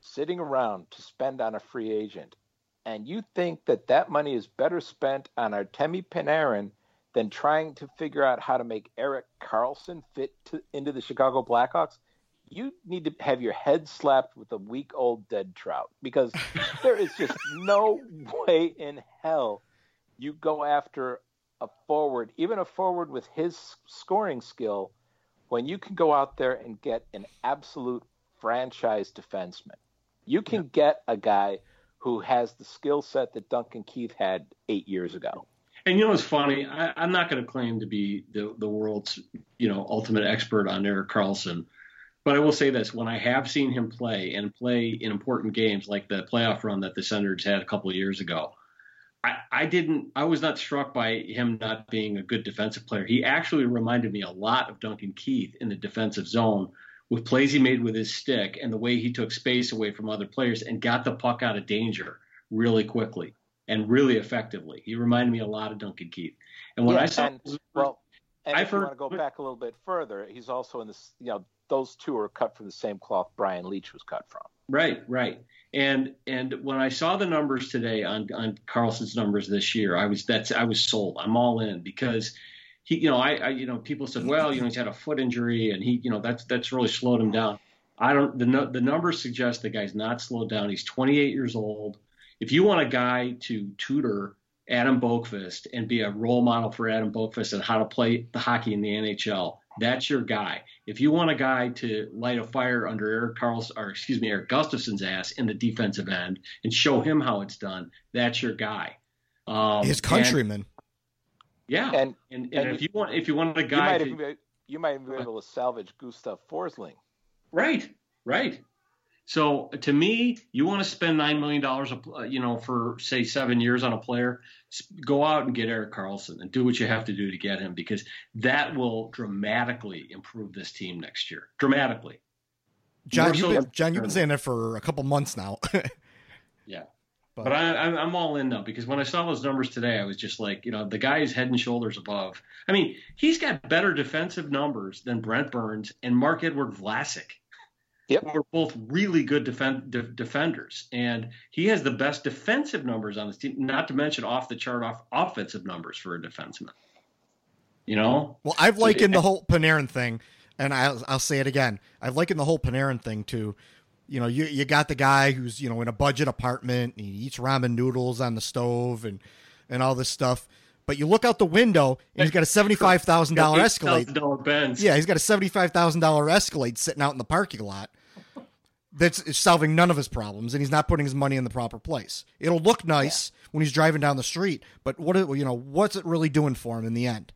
sitting around to spend on a free agent, and you think that that money is better spent on Artemi Panarin than trying to figure out how to make Erik Karlsson fit to, into the Chicago Blackhawks, you need to have your head slapped with a week old dead trout because there is just no way in hell you go after a forward, even a forward with his scoring skill, when you can go out there and get an absolute franchise defenseman. You can get a guy who has the skill set that Duncan Keith had eight years ago. And you know what's funny? I, I'm not going to claim to be the, the world's you know ultimate expert on Erik Karlsson, but I will say this: when I have seen him play and play in important games like the playoff run that the Senators had a couple of years ago, I, I didn't. I was not struck by him not being a good defensive player. He actually reminded me a lot of Duncan Keith in the defensive zone with plays he made with his stick and the way he took space away from other players and got the puck out of danger really quickly and really effectively. He reminded me a lot of Duncan Keith. And when Yeah, I saw and, well, and I've if you want to go back a little bit further, he's also in this. You know, those two are cut from the same cloth Brian Leetch was cut from. Right, right. And and when I saw the numbers today on on Karlsson's numbers this year, I was that's I was sold. I'm all in because he, you know, I, I you know people said, well, you know, he's had a foot injury and he, you know, that's that's really slowed him down. I don't the the numbers suggest the guy's not slowed down. He's 28 years old. If you want a guy to tutor Adam Boqvist and be a role model for Adam Boqvist and how to play the hockey in the NHL, that's your guy. If you want a guy to light a fire under Erik Karlsson, or excuse me, Erik Gustafsson's ass in the defensive end and show him how it's done, that's your guy. Um, His and- countryman. yeah, And and, and, and if you want, if you want a you guy, might to, even be, you might even be able to salvage Gustav Forsling. right, right. So to me, you want to spend nine million dollars, uh, you know, for say seven years on a player, go out and get Erik Karlsson and do what you have to do to get him because that will dramatically improve this team next year. Dramatically. John, you've been, John, you've been saying that for a couple months now. yeah. But, but I, I'm all in now because when I saw those numbers today, I was just like, you know, the guy is head and shoulders above. I mean, he's got better defensive numbers than Brent Burns and Marc-Edouard Vlasic. Yep. Who are both really good defend, de- defenders. And he has the best defensive numbers on his team, not to mention off the chart off offensive numbers for a defenseman. You know? Well, I've likened the whole Panarin thing, and I'll, I'll say it again. I've likened the whole Panarin thing to, you know, you, you got the guy who's, you know, in a budget apartment, and he eats ramen noodles on the stove and, and all this stuff but you look out the window and he's got a seventy-five thousand dollar Escalade. Benz. Yeah, he's got a seventy-five thousand dollar Escalade sitting out in the parking lot. That's solving none of his problems, and he's not putting his money in the proper place. It'll look nice yeah. when he's driving down the street, but what you know, what's it really doing for him in the end?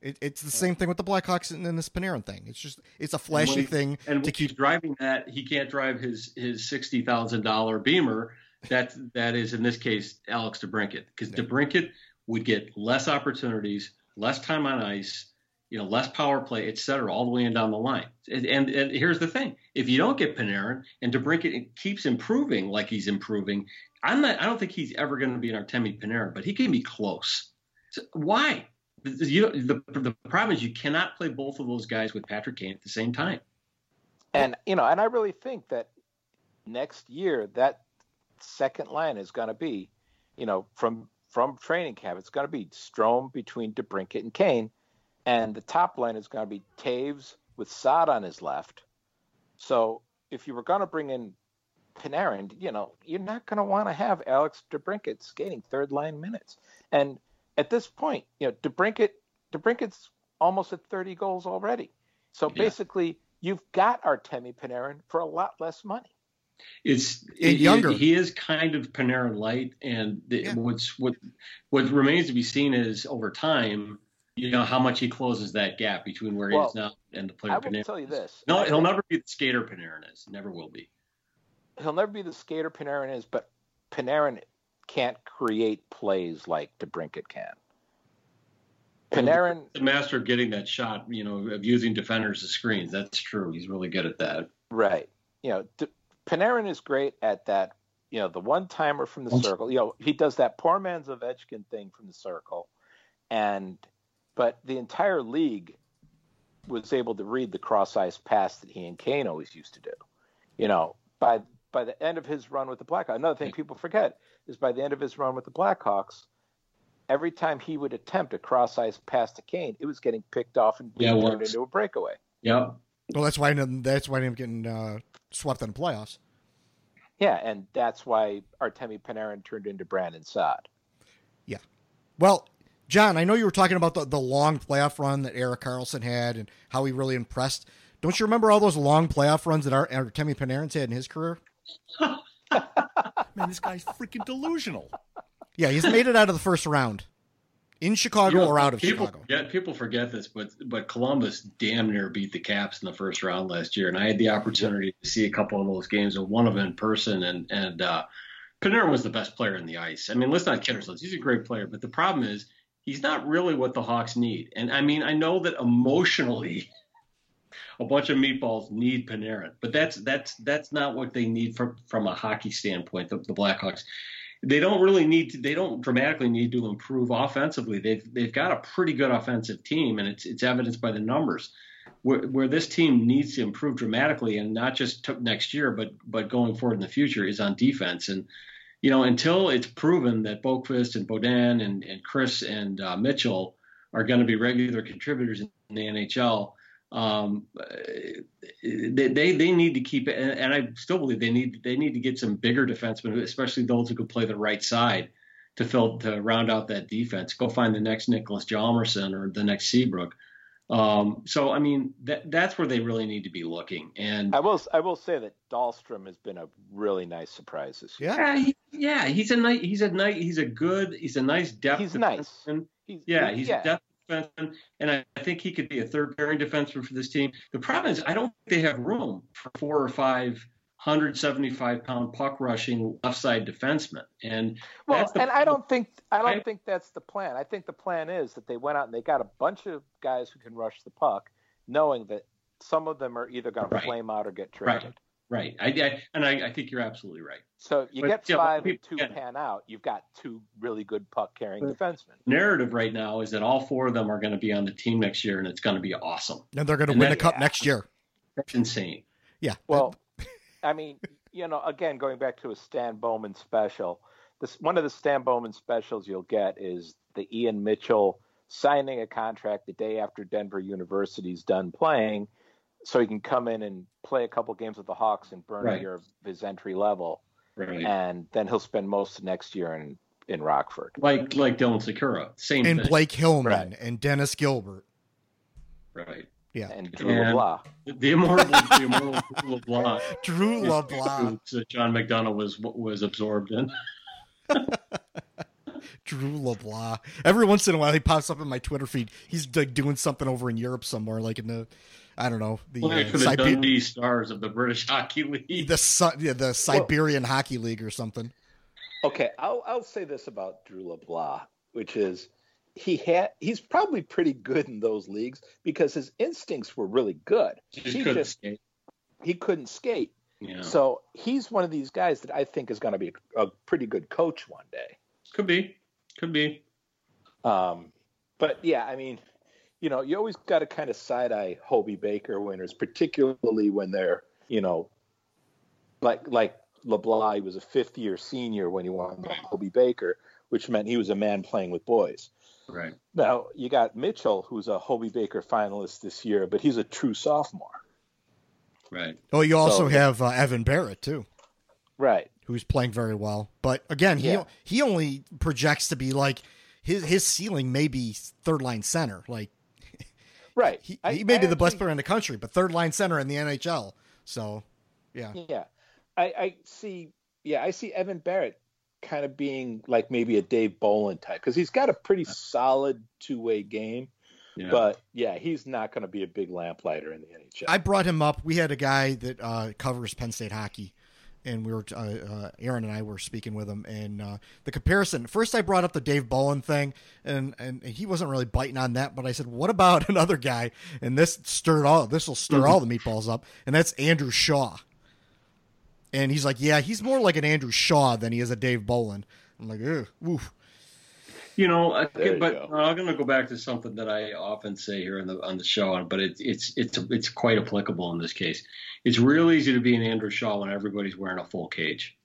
It, it's the same thing with the Blackhawks and, and this Panarin thing. It's just it's a flashy and thing and to keep driving that. He can't drive his his sixty thousand dollar Beamer. That that is in this case Alex DeBrincat because yeah. DeBrincat would get less opportunities, less time on ice, you know, less power play, et cetera, all the way in down the line. And, and, and here's the thing: if you don't get Panarin and DeBrincat keeps improving like he's improving, I'm not. I don't think he's ever going to be an Artemi Panarin, but he can be close. So why? You, the, the problem is you cannot play both of those guys with Patrick Kane at the same time. And you know, and I really think that next year that second line is going to be, you know, from from training camp. It's going to be Strome between DeBrincat and Kane, and the top line is going to be Toews with Saad on his left. So if you were going to bring in Panarin, you know, you're not going to want to have Alex DeBrincat skating third line minutes. And at this point, you know, DeBrincat, DeBrincat's almost at 30 goals already. So yeah. basically, you've got Artemi Panarin for a lot less money. It's it, younger. He is kind of Panarin light, and the, yeah. what's what what remains to be seen is over time, you know, how much he closes that gap between where well, he is now and the player. I will Panarin. tell you this: no, he'll never be the skater Panarin is. Never will be. He'll never be the skater Panarin is, but Panarin can't create plays like DeBrincat can. Panarin, the master of getting that shot, you know, of using defenders as screens. That's true. He's really good at that. Right. You know, Panarin is great at that. You know, the one timer from the circle. You know, he does that poor man's Ovechkin thing from the circle, and but the entire league was able to read the cross ice pass that he and Kane always used to do. You know, by by the end of his run with the Blackhawks, another thing people forget is by the end of his run with the Blackhawks, every time he would attempt a cross ice pass to Kane, it was getting picked off and yeah, turned into a breakaway. Yeah. Well, that's why that's why I'm getting uh, swept in the playoffs. Yeah, and that's why Artemi Panarin turned into Brandon Saad. Yeah. Well, John, I know you were talking about the, the long playoff run that Erik Karlsson had and how he really impressed. Don't you remember all those long playoff runs that our Artemi Panarin's had in his career? Man, this guy's freaking delusional. Yeah, he's made it out of the first round in Chicago you know, or out of people Chicago. Yeah, people forget this, but but Columbus damn near beat the Caps in the first round last year, and I had the opportunity to see a couple of those games, and one of them in person, and and uh, Panarin was the best player in the ice. I mean, let's not kid ourselves; he's a great player, but the problem is he's not really what the Hawks need. And I mean, I know that emotionally. A bunch of meatballs need Panarin, but that's that's that's not what they need from from a hockey standpoint. The, the Blackhawks, they don't really need to, they don't dramatically need to improve offensively. They've they've got a pretty good offensive team, and it's it's evidenced by the numbers. Where, where this team needs to improve dramatically, and not just next year, but but going forward in the future, is on defense. And you know, until it's proven that Boqvist and Beaudin and and Krys and uh, Mitchell are going to be regular contributors in the NHL, um, they, they, they need to keep it, and, and, I still believe they need they need to get some bigger defensemen, especially those who can play the right side to fill to round out that defense. Go find the next Nicholas Hjalmarsson or the next Seabrook. Um, so I mean that that's where they really need to be looking. And I will I will say that Dahlstrom has been a really nice surprise this year. Yeah, he, yeah, he's a nice he's a nice he's a good he's a nice depth. He's nice. He's, yeah, he's yeah. a depth defenseman, and I, I, think he could be a third pairing defenseman for this team. The problem is, I don't think they have room for four or five 175 pound puck rushing left side defenseman. And Well, that's the, and I don't think I don't I- think that's the plan. I think the plan is that they went out and they got a bunch of guys who can rush the puck, knowing that some of them are either going Right. to flame out or get right, traded. right. I, I and I, I think you're absolutely right. So you But, get yeah, five but and two people- pan out. You've got two really good puck carrying defensemen. Narrative right now is that all four of them are going to be on the team next year, and it's going to be awesome. And they're going to And win that- a cup next year. That's insane. Yeah. Well, I mean, you know, again, going back to a Stan Bowman special, this one of the Stan Bowman specials you'll get is the Ian Mitchell signing a contract the day after Denver University's done playing, so he can come in and play a couple games with the Hawks and burn a Right. year of his entry level, Right. and then he'll spend most of next year in in Rockford. like like Dylan Sikura, same And thing. Blake Hillman Right. and Dennis Gilbert. right. Yeah. And Drew And- LeBlanc. The immortal, the immortal LeBlanc. Drew LeBlanc. that John McDonough was was absorbed in. Drew LeBlanc. Every once in a while, he pops up in my Twitter feed. He's like doing something over in Europe somewhere, like in the, I don't know, the Playing uh, for the Sibe- Dundee Stars of the British Hockey League. the yeah, the Siberian Hockey League or something. Okay, I'll I'll say this about Drew LeBlanc, which is he had he's probably pretty good in those leagues because his instincts were really good. Just he couldn't just skate. he couldn't skate. Yeah. So he's one of these guys that I think is going to be a, a pretty good coach one day. Could be. Could be. Um, but yeah, I mean, you know, you always got to kind of side eye Hobey Baker winners, particularly when they're, you know, like like LeBlanc was a fifth year senior when he won the Hobey Baker, which meant he was a man playing with boys. Right. Now you got Mitchell, who's a Hobey Baker finalist this year, but he's a true sophomore. Right. Oh, you also So- have uh, Evan Barratt too, Right. who's playing very well. But again, he Yeah. he only projects to be like his his ceiling may be third line center. Like Right. he, I- he may I be the best player in the country, but third line center in the NHL. So yeah, Yeah. I, I see yeah, I see Evan Barratt kind of being like maybe a Dave Bolland type because he's got a pretty solid two way game. Yeah. But yeah, he's not going to be a big lamplighter in the NHL. I brought him up. We had a guy that uh, covers Penn State hockey, and we were uh, uh, Aaron and I were speaking with him, and uh, the comparison. First, I brought up the Dave Bowen thing, and and he wasn't really biting on that. But I said, "What about another guy?" And this stirred all. This will stir all the meatballs up, and that's Andrew Shaw. And he's like, "Yeah, he's more like an Andrew Shaw than he is a Dave Bolland." I'm like, "Ugh, oof." You know, I, There you but go. I'm going to go back to something that I often say here on the on the show, but it's it's it's it's quite applicable in this case. It's real easy to be an Andrew Shaw when everybody's wearing a full cage.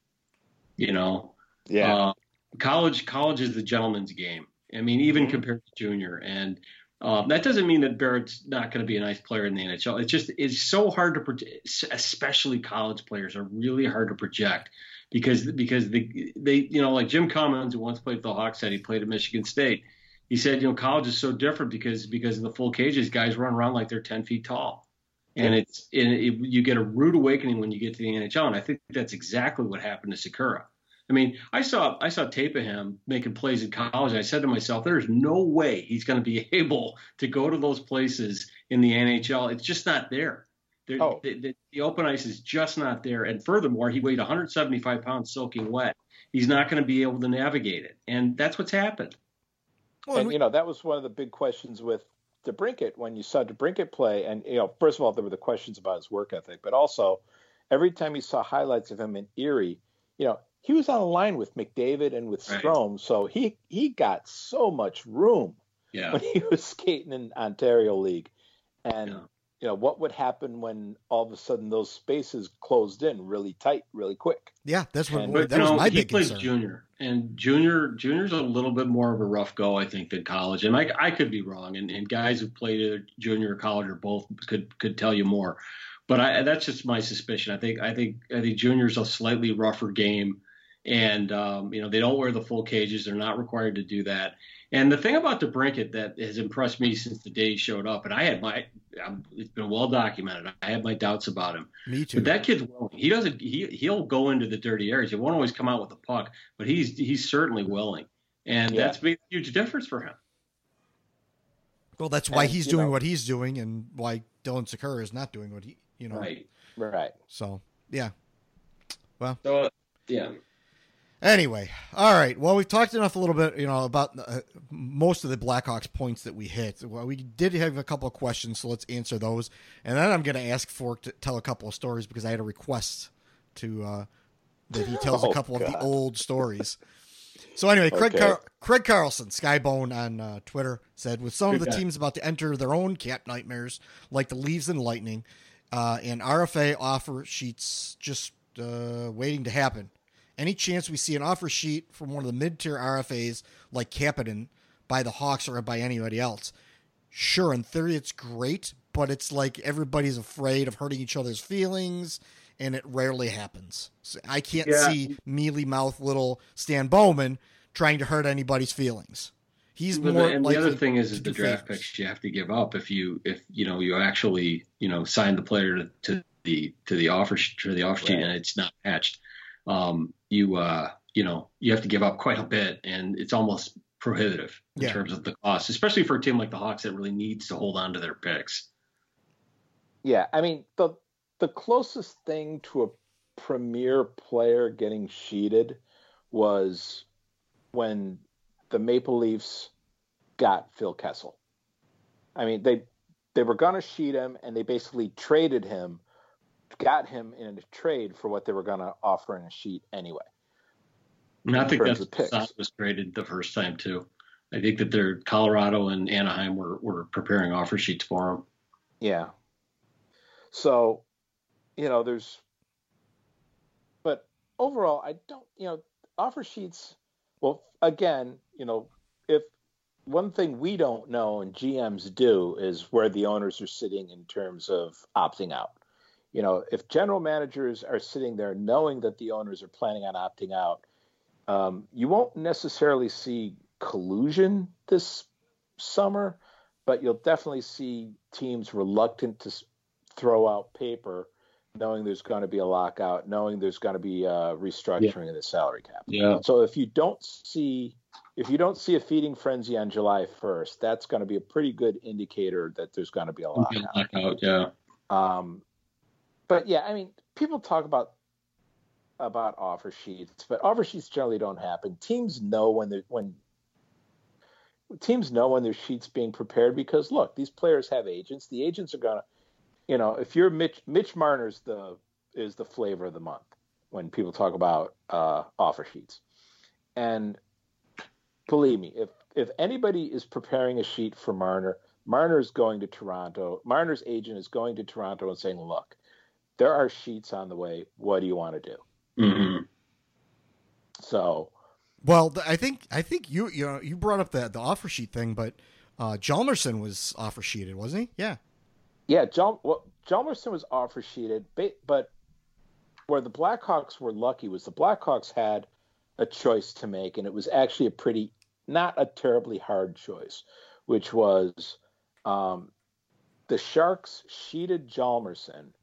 You know, yeah. uh, college college is the gentleman's game. I mean, even Mm-hmm. compared to junior, and um, that doesn't mean that Barratt's not going to be a nice player in the NHL. It's just it's so hard to project, especially college players are really hard to project because because they they you know like Jim Cummins who once played for the Hawks said he played at Michigan State. He said you know college is so different because because of the full cages, guys run around like they're ten feet tall. And it's and it, you get a rude awakening when you get to the NHL, and I think that's exactly what happened to Sikura. I mean, I saw I saw tape of him making plays in college. And I said to myself, "There's no way he's going to be able to go to those places in the NHL. It's just not there. There- Oh. the, the, the open ice is just not there. And furthermore, he weighed 175 pounds soaking wet. He's not going to be able to navigate it, and that's what's happened. Well, and and we- you know that was one of the big questions with DeBrincat when you saw DeBrincat play, and you know first of all there were the questions about his work ethic, but also every time you saw highlights of him in Erie, you know he was on a line with McDavid and with Right. So he he got so much room Yeah, when he was skating in Ontario League, and Yeah. you know what would happen when all of a sudden those spaces closed in really tight, really quick. yeah, that's what And- that But, you was know, my he big plays concern. junior, and junior junior's a little bit more of a rough go, I think, than college. And I, I could be wrong, and, and guys who played either junior or college or both could could tell you more. But I, that's just my suspicion. I think I think I think junior's a slightly rougher game, and um, you know they don't wear the full cages. They're not required to do that. And the thing about DeBrincat that has impressed me since the day he showed up, and I had my, um, it's been well documented. I had my doubts about him. Me too. But that kid's willing. He doesn't. He he'll go into the dirty areas. He won't always come out with the puck, but he's he's certainly willing, and Yeah. that's made a huge difference for him. well, that's why and, he's doing know- what he's doing, and why Dylan Sikura is not doing what he, you know. Right. Right. So yeah, Well, So, uh, yeah. Anyway, all right. Well, we've talked enough a little bit, you know, about uh, most of the Blackhawks points that we hit. Well, we did have a couple of questions, so let's answer those, and then I'm going to ask Fork to tell a couple of stories because I had a request to uh, that he tells Oh, a couple of the old stories. So anyway, Craig Okay. Car- Craig Carlson, Skybone on uh, Twitter said, with some of the guy. teams about to enter their own cap nightmares, like the Leaves and Lightning, uh, and RFA offer sheets just uh, waiting to happen. Any chance we see an offer sheet from one of the mid-tier RFAs like Kapanen by the Hawks or by anybody else? Sure, in theory it's great, but it's like everybody's afraid of hurting each other's feelings, and it rarely happens. So I can't Yeah. see mealy mouth little Stan Bowman trying to hurt anybody's feelings. He's But more the, and the other thing is, is the draft favors. picks you have to give up if you if you know you actually you know sign the player to, to the to the offer to the offer sheet Right. and it's not matched. Um, you uh you know you have to give up quite a bit and it's almost prohibitive in Yeah. terms of the cost, especially for a team like the Hawks that really needs to hold on to their picks. Yeah, I mean the the closest thing to a premier player getting sheeted was when the Maple Leafs got Phil Kessel. I mean they they were going to sheet him and they basically traded him, got him in a trade for what they were going to offer in a sheet anyway. And I think that's what was traded the first time too. I think that they're Colorado and Anaheim were, were preparing offer sheets for him. Yeah. So, you know, there's, but overall, I don't, you know, offer sheets. Well, again, you know, if one thing we don't know and GMs do is where the owners are sitting in terms of opting out. You know, if general managers are sitting there knowing that the owners are planning on opting out, um, you won't necessarily see collusion this summer, but you'll definitely see teams reluctant to throw out paper, knowing there's going to be a lockout, knowing there's going to be a restructuring of the salary cap. Yeah. So if you don't see if you don't see a feeding frenzy on July 1st, that's going to be a pretty good indicator that there's going to be a lockout. Blackout, yeah. Um, but yeah, I mean, people talk about about offer sheets, but offer sheets generally don't happen. Teams know when they when teams know when their sheets being prepared because look, these players have agents. The agents are gonna, you know, if you're Mitch Mitch Marner's the is the flavor of the month when people talk about uh, offer sheets, and believe me, if if anybody is preparing a sheet for Marner, Marner is going to Toronto. Marner's agent is going to Toronto and saying, "Look, there are sheets on the way. What do you want to do?" hmm So, Well, I think I think you you know you brought up the the offer sheet thing, but uh, Hjalmarsson was offer sheeted, wasn't he? Yeah. yeah, John well, Hjalmarsson was offer sheeted, ba- but where the Blackhawks were lucky was the Blackhawks had a choice to make, and it was actually a pretty not a terribly hard choice, which was um, the Sharks sheeted Hjalmarsson,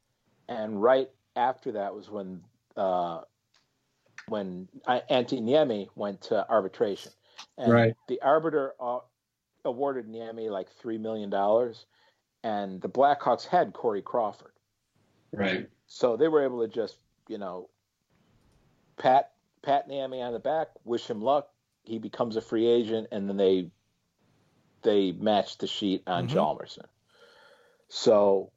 and right after that was when uh, when uh, Antti Niemi went to arbitration, and Right. the arbiter uh, awarded Niemi like three million dollars, and the Blackhawks had Corey Crawford, Right. so they were able to just you know pat pat Niemi on the back, wish him luck. He becomes a free agent, and then they they matched the sheet on Mhm. Hjalmarsson. So,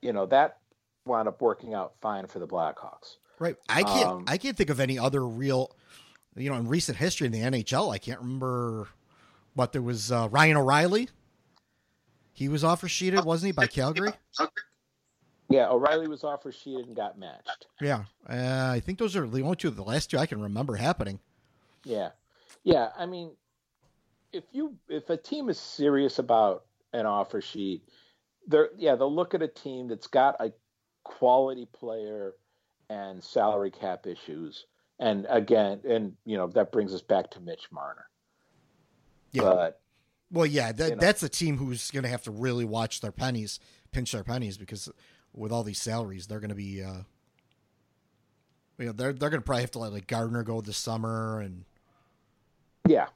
you know that wound up working out fine for the Blackhawks. Right. I can't Um, I can't think of any other real you know, in recent history in the NHL, I can't remember what there was uh, Ryan O'Reilly. He was offer sheeted, wasn't he, by Calgary? Yeah, O'Reilly was offer sheeted and got matched. Yeah. Uh, I think those are the only two of the last two I can remember happening. Yeah, yeah. I mean, if you if a team is serious about an offer sheet, they're yeah they'll look at a team that's got a quality player and salary cap issues, and again, and you know that brings us back to Mitch Marner. Yeah. But Well, yeah, that, you know. that's a team who's going to have to really watch their pennies, pinch their pennies, because with all these salaries, they're going to be, uh, you know, they're they're going to probably have to let like Gardiner go this summer, and yeah,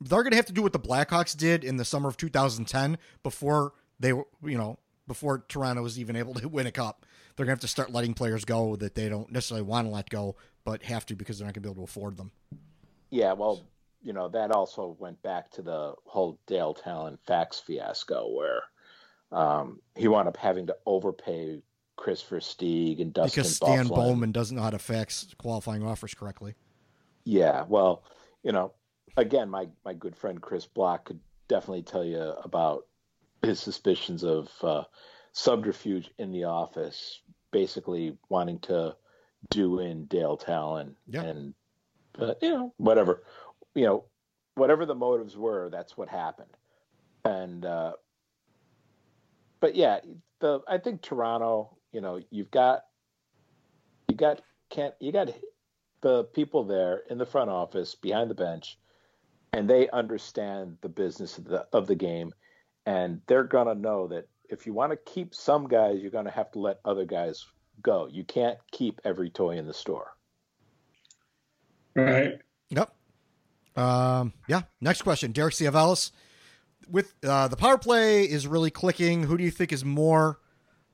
they're going to have to do what the Blackhawks did in the summer of 2010 before they, were, you know, before Toronto was even able to win a cup. They're gonna have to start letting players go that they don't necessarily want to let go, but have to because they're not gonna be able to afford them. Yeah, well, you know that also went back to the whole Dale Tallon fax fiasco where um, he wound up having to overpay Kris Versteeg and Dustin because Stan. Bowman doesn't know how to fax qualifying offers correctly. Yeah, well, you know, again, my my good friend Chris Block could definitely tell you about his suspicions of uh, subterfuge in the office, basically wanting to do in Dale Tallon, Yeah. and but you know, whatever, you know, whatever the motives were, that's what happened, and uh, but yeah, the I think Toronto, you know, you've got you got can't you got the people there in the front office behind the bench and they understand the business of the of the game and they're going to know that if you want to keep some guys you're going to have to let other guys go you can't keep every toy in the store Right. Yep. Um, yeah. Next question, Derek Ciavelis. With uh, the power play is really clicking. Who do you think is more?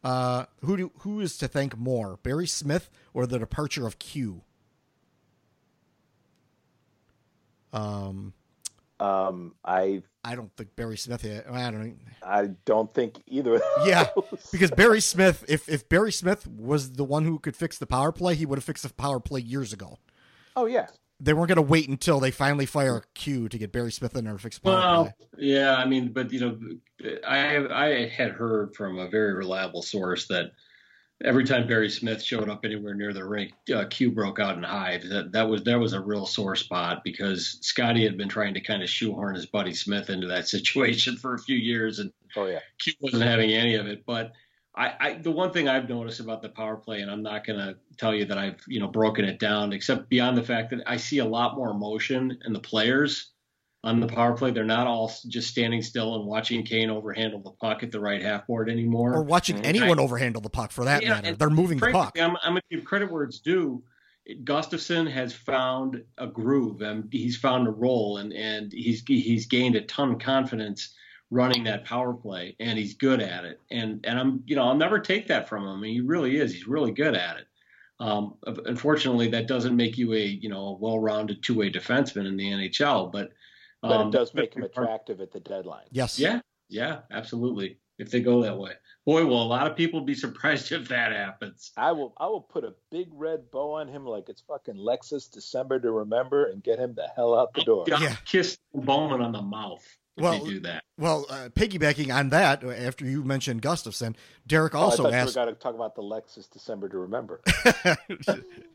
Uh, who do who is to thank more, Barry Smith or the departure of Q? Um, um i I don't think Barry Smith. Had, I don't. i don't think either of Yeah, because Barry Smith, if if Barry Smith was the one who could fix the power play, he would have fixed the power play years ago. oh yeah They weren't going to wait until they finally fire Q to get Barry Smith in there to fix the power Well, play. yeah, I mean, but you know, I I had heard from a very reliable source that every time Barry Smith showed up anywhere near the rink, uh, Q broke out in hives. That that was that was a real sore spot because Scotty had been trying to kind of shoehorn his buddy Smith into that situation for a few years, and oh yeah Q wasn't having any of it. But I, I the one thing I've noticed about the power play, and I'm not going to tell you that I've you know broken it down, except beyond the fact that I see a lot more emotion in the players on the power play. They're not all just standing still and watching Kane overhandle the puck at the right half board anymore. Or watching anyone overhandle the puck for that Yeah, matter. They're moving the puck. I'm, I'm going to give credit where it's due. Gustafsson has found a groove and he's found a role and, and he's he's gained a ton of confidence running that power play and he's good at it. And and I'm you know I'll never take that from him. I mean, he really is. He's really good at it. Um, unfortunately, that doesn't make you a you know a well-rounded two-way defenseman in the NHL, but but um, it does make him attractive at the deadline Yes. yeah, yeah, absolutely. If they go that way, boy, will a lot of people be surprised if that happens. i will i will put a big red bow on him like it's fucking lexus december to remember and get him the hell out the door Yeah. kiss Bowman on the mouth Well, do that. Well, uh, piggybacking on that, after you mentioned Gustafsson, Derek Oh, also I thought asked. you were going to talk about the Lexus December to remember.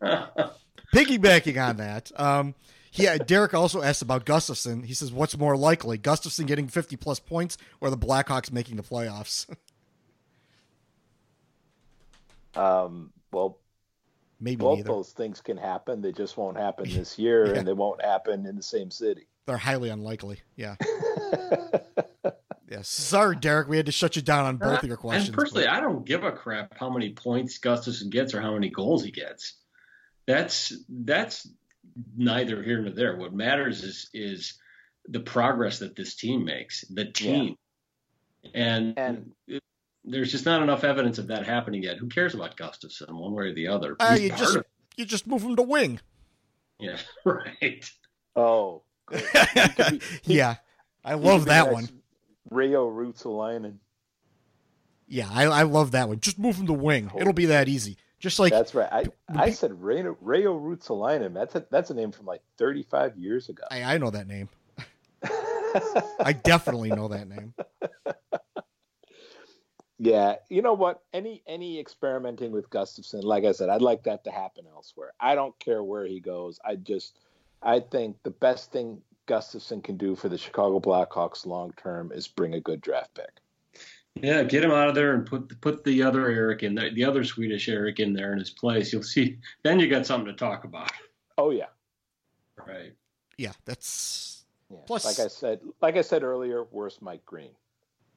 piggybacking on that, um, yeah, Derek also asked about Gustafsson. He says, "What's more likely, Gustafsson getting fifty plus points, or the Blackhawks making the playoffs?" Um, well, Maybe both neither. those things can happen. They just won't happen this year, Yeah. and they won't happen in the same city. They're highly unlikely. Yeah. yes. Sorry, Derek. We had to shut you down on both of your questions. And personally, but- I don't give a crap how many points Gustafsson gets or how many goals he gets. That's that's neither here nor there. What matters is is the progress that this team makes, the team, and And- it- there's just not enough evidence of that happening yet. Who cares about Gustafsson, one way or the other? Ah, He's you just you just move him to wing. yeah, right. Oh, good. yeah, I love that next one. Reijo Ruotsalainen. Yeah, I, I love that one. Just move him to wing. It'll be that easy. Just like That's right. I, I said Reijo, Reijo Ruotsalainen. That's a, that's a name from like 35 years ago. I, I know that name. I definitely know that name. Yeah, you know what? Any any experimenting with Gustafsson, like I said, I'd like that to happen elsewhere. I don't care where he goes. I just I think the best thing Gustafsson can do for the Chicago Blackhawks long term is bring a good draft pick. Yeah, get him out of there and put put the other Erik in there, the other Swedish Erik in there in his place. You'll see. Then you got something to talk about. Oh yeah. Right. Yeah, that's Yeah. Plus- like I said, like I said earlier, worse Mike Green.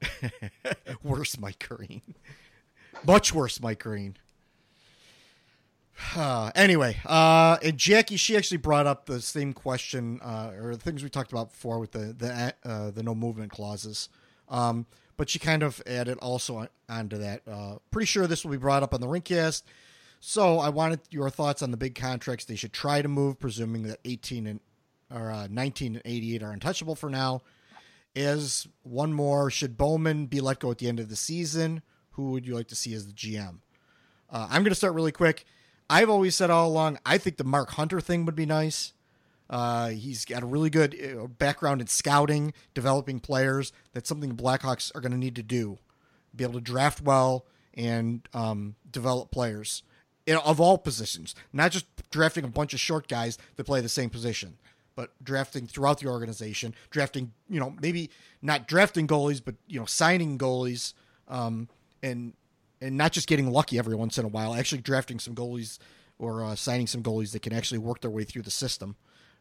worse Mike Green. Much worse Mike Green. Uh, anyway, uh, and Jackie, she actually brought up the same question, uh, or the things we talked about before with the the uh, the no movement clauses. Um, but she kind of added also on, onto that. Uh, pretty sure this will be brought up on the Rinkcast. So I wanted your thoughts on the big contracts they should try to move, presuming that 18 and or uh, 19 and 88 are untouchable for now. Is one more should Bowman be let go at the end of the season? Who would you like to see as the GM? Uh, I'm going to start really quick. I've always said all along, I think the Mark Hunter thing would be nice. Uh, he's got a really good uh, background in scouting, developing players. That's something the Blackhawks are going to need to do. Be able to draft well and um, develop players of all positions, not just drafting a bunch of short guys that play the same position, but drafting throughout the organization, drafting, you know, maybe not drafting goalies, but you know, signing goalies, um, and and not just getting lucky every once in a while, actually drafting some goalies or uh, signing some goalies that can actually work their way through the system.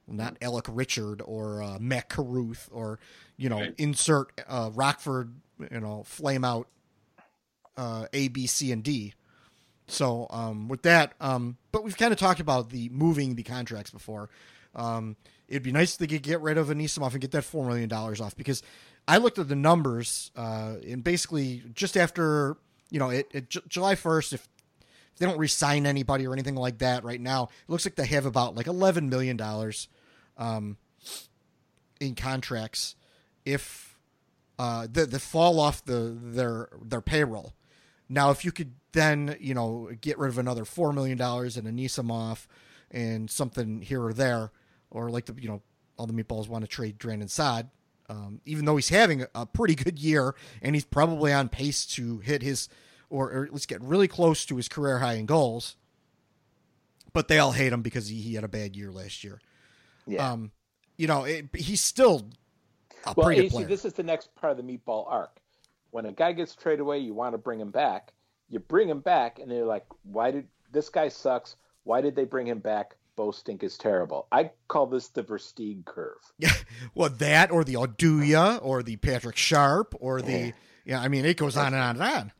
Not Alec Richard or uh, Matt Carruth or you know Right. insert uh, Rockford you know flame out uh, A B C and D. So um, with that, um, but we've kind of talked about the moving the contracts before. Um, it'd be nice if they could get rid of Anisimov and get that four million dollars off because I looked at the numbers uh, and basically just after you know it, it J- July first, if if they don't resign anybody or anything like that right now, it looks like they have about like eleven million dollars um, in contracts if uh, the the fall off the their their payroll. Now, if you could then you know get rid of another four million dollars and Anisimov and something here or there, or like the you know all the meatballs want to trade Brandon Saad, um, even though he's having a, pretty good year and he's probably on pace to hit his or, or at least get really close to his career high in goals. But they all hate him because he, he had a bad year last year. Yeah. Um, you know, it, he's still a well, AC, this is the next part of the meatball arc. When a guy gets traded away, you want to bring him back. You bring him back, and they're like, "Why did this guy sucks? Why did they bring him back? Bo Stink is terrible." I call this the Versteeg curve. Yeah, well, that or the Oduya or the Patrick Sharp or the yeah. I mean, it goes on and on and on.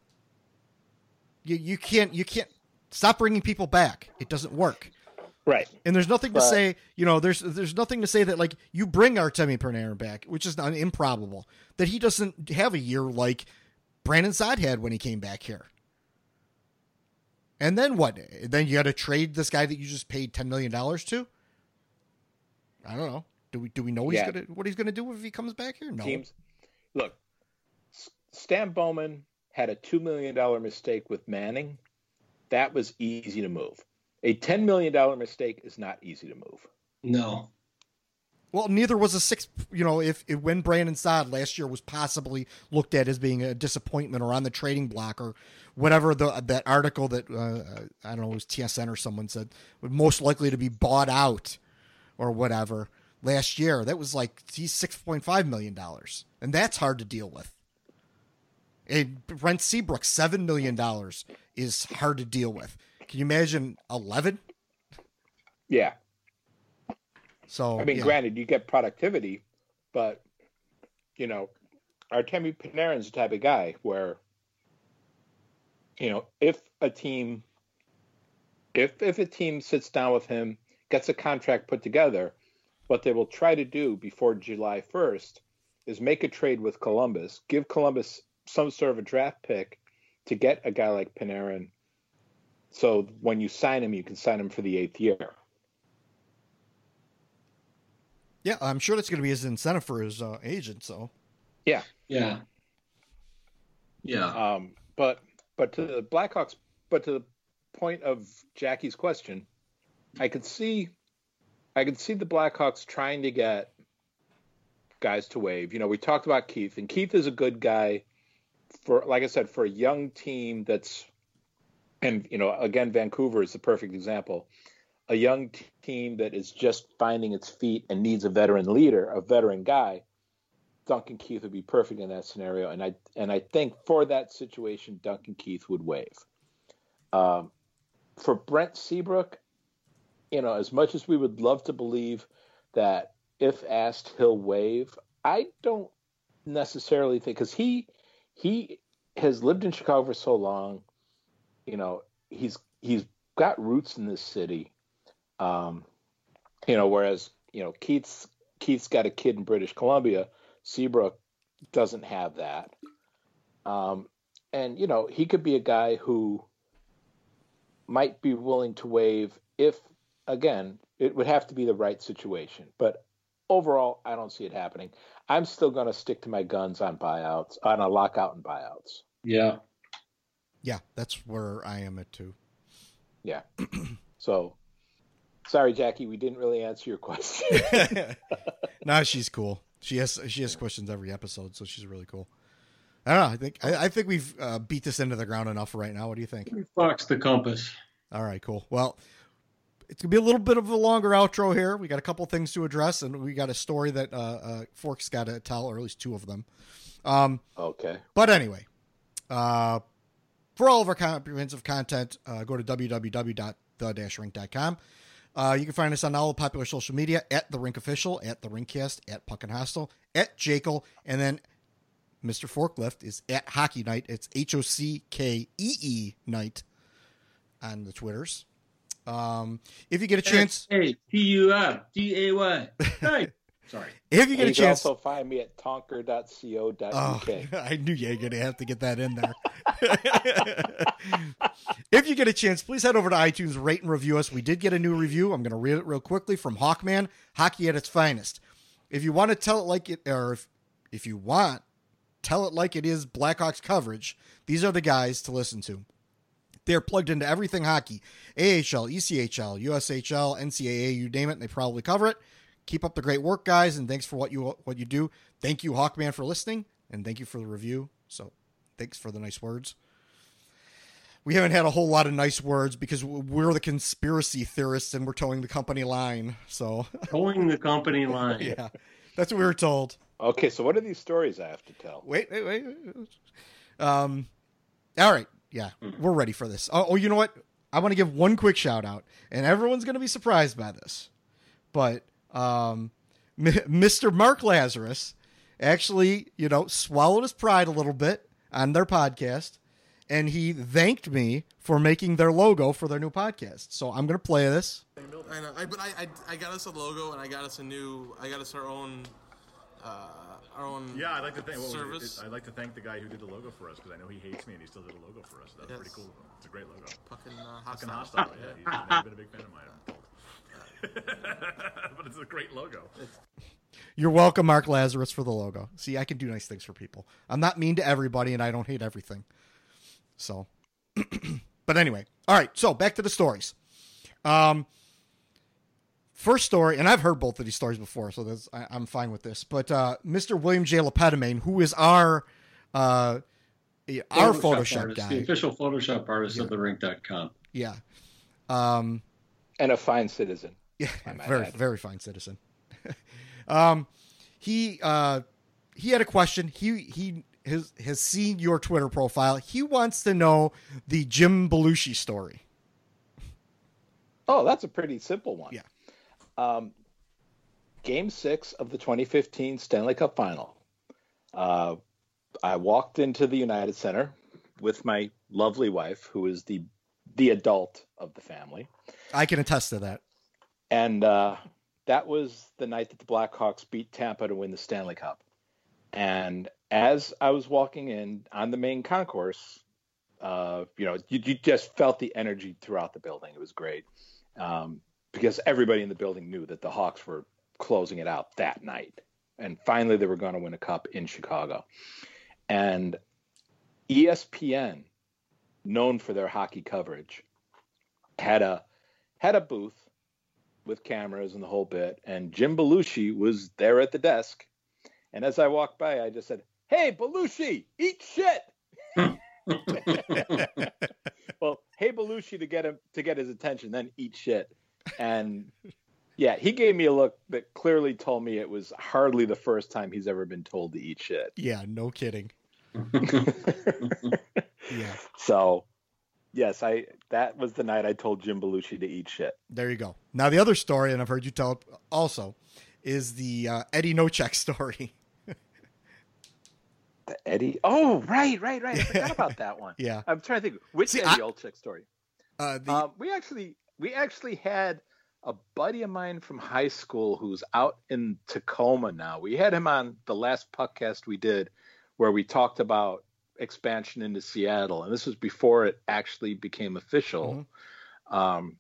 You you can't you can't stop bringing people back. It doesn't work. Right. And there's nothing to say, you know, there's there's nothing to say that like you bring Artemi Panarin back, which is not improbable, that he doesn't have a year like Brandon Saad had when he came back here. And then what? Then you got to trade this guy that you just paid ten million dollars to. I don't know. Do we do we know he's Yeah. gonna what he's gonna do if he comes back here? No. Teams, look, Stan Bowman had a two million dollar mistake with Manning. That was easy to move. A ten million dollar mistake is not easy to move. No. Well, neither was a six. You know, if, if when Brandon Saad last year was possibly looked at as being a disappointment or on the trading block or whatever the that article that uh, I don't know it was TSN or someone said was most likely to be bought out or whatever last year. That was like he's six point five million dollars, and that's hard to deal with. And Brent Seabrook seven million dollars is hard to deal with. Can you imagine eleven? Yeah. So I mean, yeah. granted, you get productivity, but you know, Artemi Panarin's the type of guy where, you know, if a team, if if a team sits down with him, gets a contract put together, what they will try to do before July first is make a trade with Columbus, give Columbus some sort of a draft pick to get a guy like Panarin. So when you sign him, you can sign him for the eighth year. Yeah, I'm sure that's going to be his incentive for his uh, agent. So Yeah. Yeah. Yeah. Um, but but to the Blackhawks, but to the point of Jackie's question, I could see, I could see the Blackhawks trying to get guys to waive. You know, we talked about Keith, and Keith is a good guy for, like I said, for a young team that's, and you know, again, Vancouver is the perfect example. A young team that is just finding its feet and needs a veteran leader, a veteran guy. Duncan Keith would be perfect in that scenario, and I and I think for that situation, Duncan Keith would waive. Um, for Brent Seabrook, you know, as much as we would love to believe that if asked he'll waive, I don't necessarily think because he he has lived in Chicago for so long. You know, he's he's got roots in this city. Um, you know, whereas you know Keith's Keith's got a kid in British Columbia. Seabrook doesn't have that. Um, and you know, he could be a guy who might be willing to waive if, again, it would have to be the right situation. But overall, I don't see it happening. I'm still going to stick to my guns on buyouts, on a lockout and buyouts. Yeah. Yeah, that's where I am at too. Yeah. so, sorry, Jackie, we didn't really answer your question. nah, she's cool. She has she has questions every episode, so she's really cool. I don't know. I think I, I think we've uh, beat this into the ground enough right now. What do you think? Fox the compass. All right, cool. Well, it's gonna be a little bit of a longer outro here. We got a couple things to address, and we got a story that uh, uh, Fork's got to tell, or at least two of them. Um, okay. But anyway, uh, for all of our comprehensive content, uh, go to www.the-rink.com. Uh, you can find us on all the popular social media at the Rink Official, at the Rinkcast, at Puck and Hostel, at Jekyll, and then Mr. Forklift is at Hockey Night. It's H O C K E E Night on the Twitters. Um, if you get a chance, Hey, T U R D A Y. Hey. Sorry. if you get And a you chance, can also find me at tonker.co.uk. Oh, I knew you were going to have to get that in there. if you get a chance, please head over to iTunes, rate and review us. We did get a new review. I'm going to read it real quickly from Hawkman, Hockey at its finest. If you want to tell it like it, or if, if you want, tell it like it is Blackhawks coverage, these are the guys to listen to. They're plugged into everything hockey AHL, ECHL, USHL, NCAA, you name it, and they probably cover it. Keep up the great work, guys, and thanks for what you what you do. Thank you, Hawkman, for listening, and thank you for the review. So, thanks for the nice words. We haven't had a whole lot of nice words because we're the conspiracy theorists and we're toeing the company line. So, Toeing the company line. yeah, that's what we were told. Okay, so what are these stories I have to tell? Wait, wait, wait. Um, all right, yeah, we're ready for this. Oh, oh, you know what? I want to give one quick shout out, and everyone's going to be surprised by this, but um, M- Mr. Mark Lazarus actually, you know, swallowed his pride a little bit on their podcast, and he thanked me for making their logo for their new podcast. So I'm going to play this. I know, I, but I, I, I got us a logo and I got us a new, I got us our own, uh, our own. Yeah, I'd like to thank. What was it? service. I'd like to thank the guy who did the logo for us because I know he hates me and he still did a logo for us. That was Yes. pretty cool. It's a great logo. Fucking, uh, Fucking hostile. hostile. Yeah, he's never been a big fan of mine. but it's a great logo. You're welcome, Mark Lazarus, for the logo. See, I can do nice things for people. I'm not mean to everybody, and I don't hate everything. So, but anyway, all right. So back to the stories. Um, first story, and I've heard both of these stories before, so that's, I, I'm fine with this. But uh, Mr. William J. Lepedamine, who is our uh, our Photoshop artist, guy, The official Photoshop artist of the rink.com. yeah, um, And a fine citizen. Yeah, I might very add. very fine citizen. um, he uh, he had a question. He he has has seen your Twitter profile. He wants to know the Jim Belushi story. Oh, that's a pretty simple one. Yeah. Um, game six of the 2015 Stanley Cup Final. Uh, I walked into the United Center with my lovely wife, who is the the adult of the family, I can attest to that. And uh, that was the night that the Blackhawks beat Tampa to win the Stanley Cup. And as I was walking in on the main concourse, uh, you know, you, you just felt the energy throughout the building. It was great um, because everybody in the building knew that the Hawks were closing it out that night, and finally they were going to win a cup in Chicago. And ESPN, known for their hockey coverage, had a had a booth with cameras and the whole bit, and Jim Belushi was there at the desk. And as I walked by, I just said, "Hey, Belushi, eat shit." well, hey Belushi to get him to get his attention, then eat shit. And yeah, he gave me a look that clearly told me it was hardly the first time he's ever been told to eat shit. Yeah, no kidding. yeah, So, yes, I that was the night I told Jim Belushi to eat shit. there you go. Now the other story, and I've heard you tell it also, is the uh, Eddie Nochek story. The Eddie. Oh, right, right, right. I forgot about that one. Yeah. I'm trying to think which See, Eddie I- Olczyk story. Uh, the, Um, we actually we actually had a buddy of mine from high school who's out in Tacoma now. We had him on the last podcast we did where we talked about expansion into Seattle, and this was before it actually became official. Um,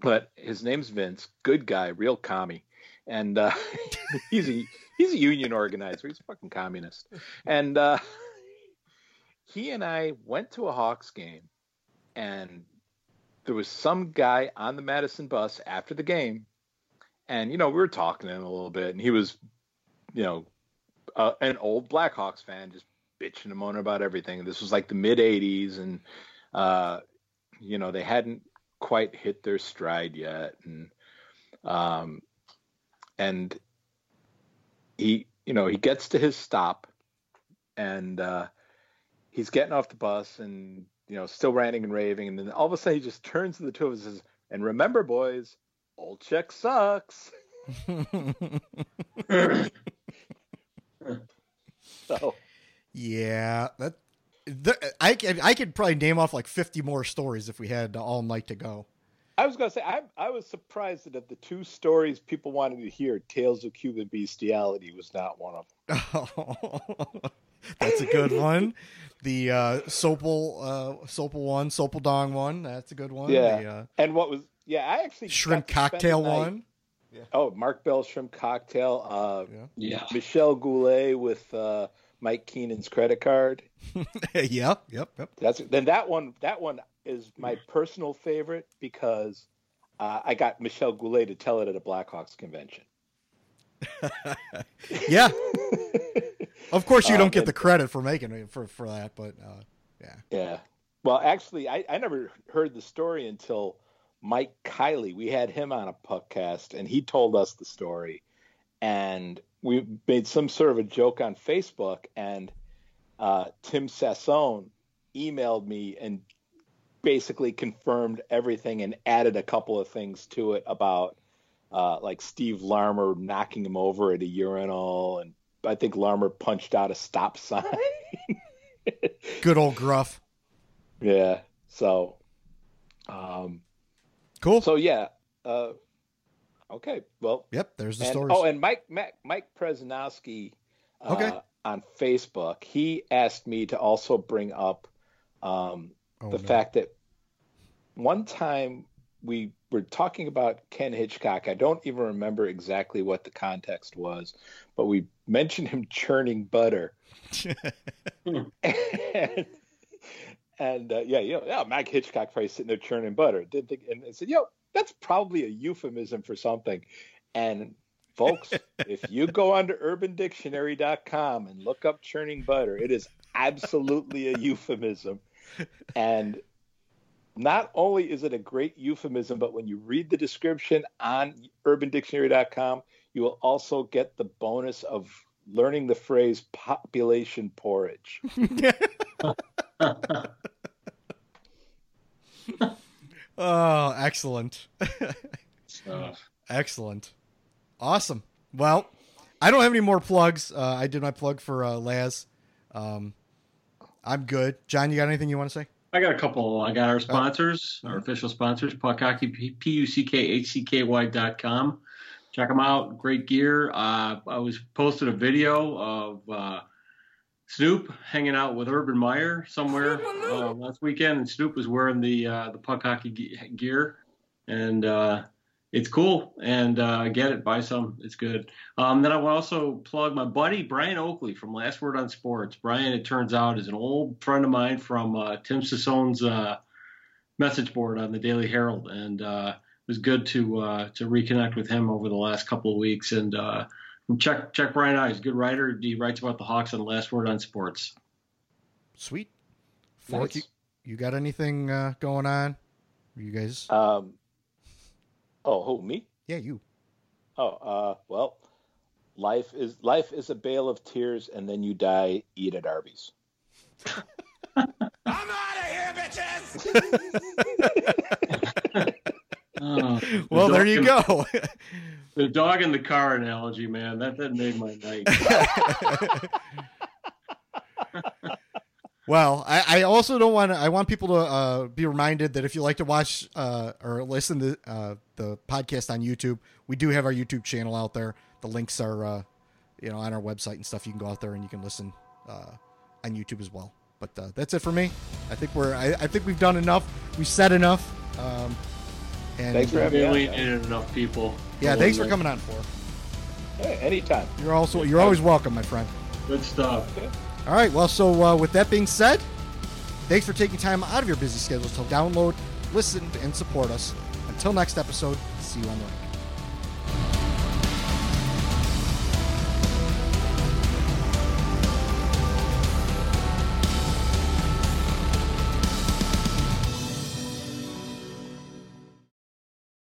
but his name's Vince, good guy, real commie, and uh, he's a he's a union organizer. He's a fucking communist, and uh, he and I went to a Hawks game, and there was some guy on the Madison bus after the game, and you know we were talking to him a little bit, and he was, you know, uh, an old Blackhawks fan, just bitching and moaning about everything. This was like the mid '80s, and uh, you know they hadn't quite hit their stride yet, and um, and he, you know, he gets to his stop, and uh, he's getting off the bus, and you know, still ranting and raving, and then all of a sudden he just turns to the two of us and says, "And remember, boys, Olczyk sucks." so Yeah, that. The, I can, I could probably name off like 50 more stories if we had all night to go. I was gonna say I I was surprised that of the two stories people wanted to hear, Tales of Cuban Bestiality was not one of them. That's a good one. The uh, Sopel uh, Sopel one, Sopel Dong one. That's a good one. Yeah, The, uh, and what was yeah, I actually shrimp got to spend cocktail the night- one. Oh, Mark Bell shrimp cocktail. Uh, Yeah. Michel Goulet with uh, Mike Keenan's credit card. yeah, yep, yep. That's then that one. That one is my personal favorite because uh, I got Michel Goulet to tell it at a Blackhawks convention. Yeah. of course, you Um, don't get and- the credit for making it for for that, but uh, yeah. Yeah. Well, actually, I, I never heard the story until Mike Kiley. We had him on a podcast, and he told us the story. And we made some sort of a joke on Facebook, and uh, Tim Sassone emailed me and basically confirmed everything and added a couple of things to it about uh, like Steve Larmer knocking him over at a urinal, and I think Larmer punched out a stop sign. Good old Gruff. Yeah. So, um, cool. So yeah. Uh, okay. Well. Yep. There's the and, stories. Oh, and Mike Mike, Mike Presnowski. Uh, Okay. On Facebook, he asked me to also bring up um, Oh, the no. fact that one time we were talking about Ken Hitchcock. I don't even remember exactly what the context was, but we mentioned him churning butter. and and uh, yeah, you know, yeah, Mike Hitchcock probably sitting there churning butter. Didn't think, and I said, yo, that's probably a euphemism for something. And folks, if you go onto UrbanDictionary.com and look up churning butter, it is absolutely a euphemism. And not only is it a great euphemism, but when you read the description on UrbanDictionary.com, you will also get the bonus of learning the phrase population porridge. Oh, excellent. Excellent. Awesome. Well, I don't have any more plugs. Uh, I did my plug for uh, Laz. Um, I'm good. John, you got anything you want to say? I got a couple. I got our sponsors, our official sponsors, Puck Hockey, P U C K H C K Y dot com. Check them out. Great gear. Uh, I was posted a video of uh, Snoop hanging out with Urban Meyer somewhere uh, last weekend, and Snoop was wearing the uh, the Puck Hockey ge- gear, and uh, it's cool. And uh, get it, buy some. It's good. Um, then I will also plug my buddy Brian Oakley from Last Word on Sports. Brian, it turns out, is an old friend of mine from uh, Tim Sassone's uh, message board on the Daily Herald, and uh, it was good to uh, to reconnect with him over the last couple of weeks. And check check Brian out. He's a good writer. He writes about the Hawks on the Last Word on Sports. Sweet. Fork, Nice. you, you got anything uh, going on? You guys? Um, oh, who me? yeah, you. Oh, uh, well, life is life is a bale of tears, and then you die. Eat at Arby's. Oh, Well, the there you go. The dog in the car analogy, man, that that made my night. Well, I, I also don't want to. I want people to uh, be reminded that if you like to watch uh, or listen to uh, the podcast on YouTube, we do have our YouTube channel out there. The links are, uh, you know, on our website and stuff. You can go out there and you can listen uh, on YouTube as well. But uh, that's it for me. I think we're. I, I think we've done enough. We said enough. Um, and Thanks for having me on, Really needed enough people. yeah, thanks for coming on for. Hey, anytime. You're also you're always welcome, my friend. Good stuff. All right. Well, so uh, with that being said, thanks for taking time out of your busy schedules to download, listen, and support us. Until next episode, see you on the range.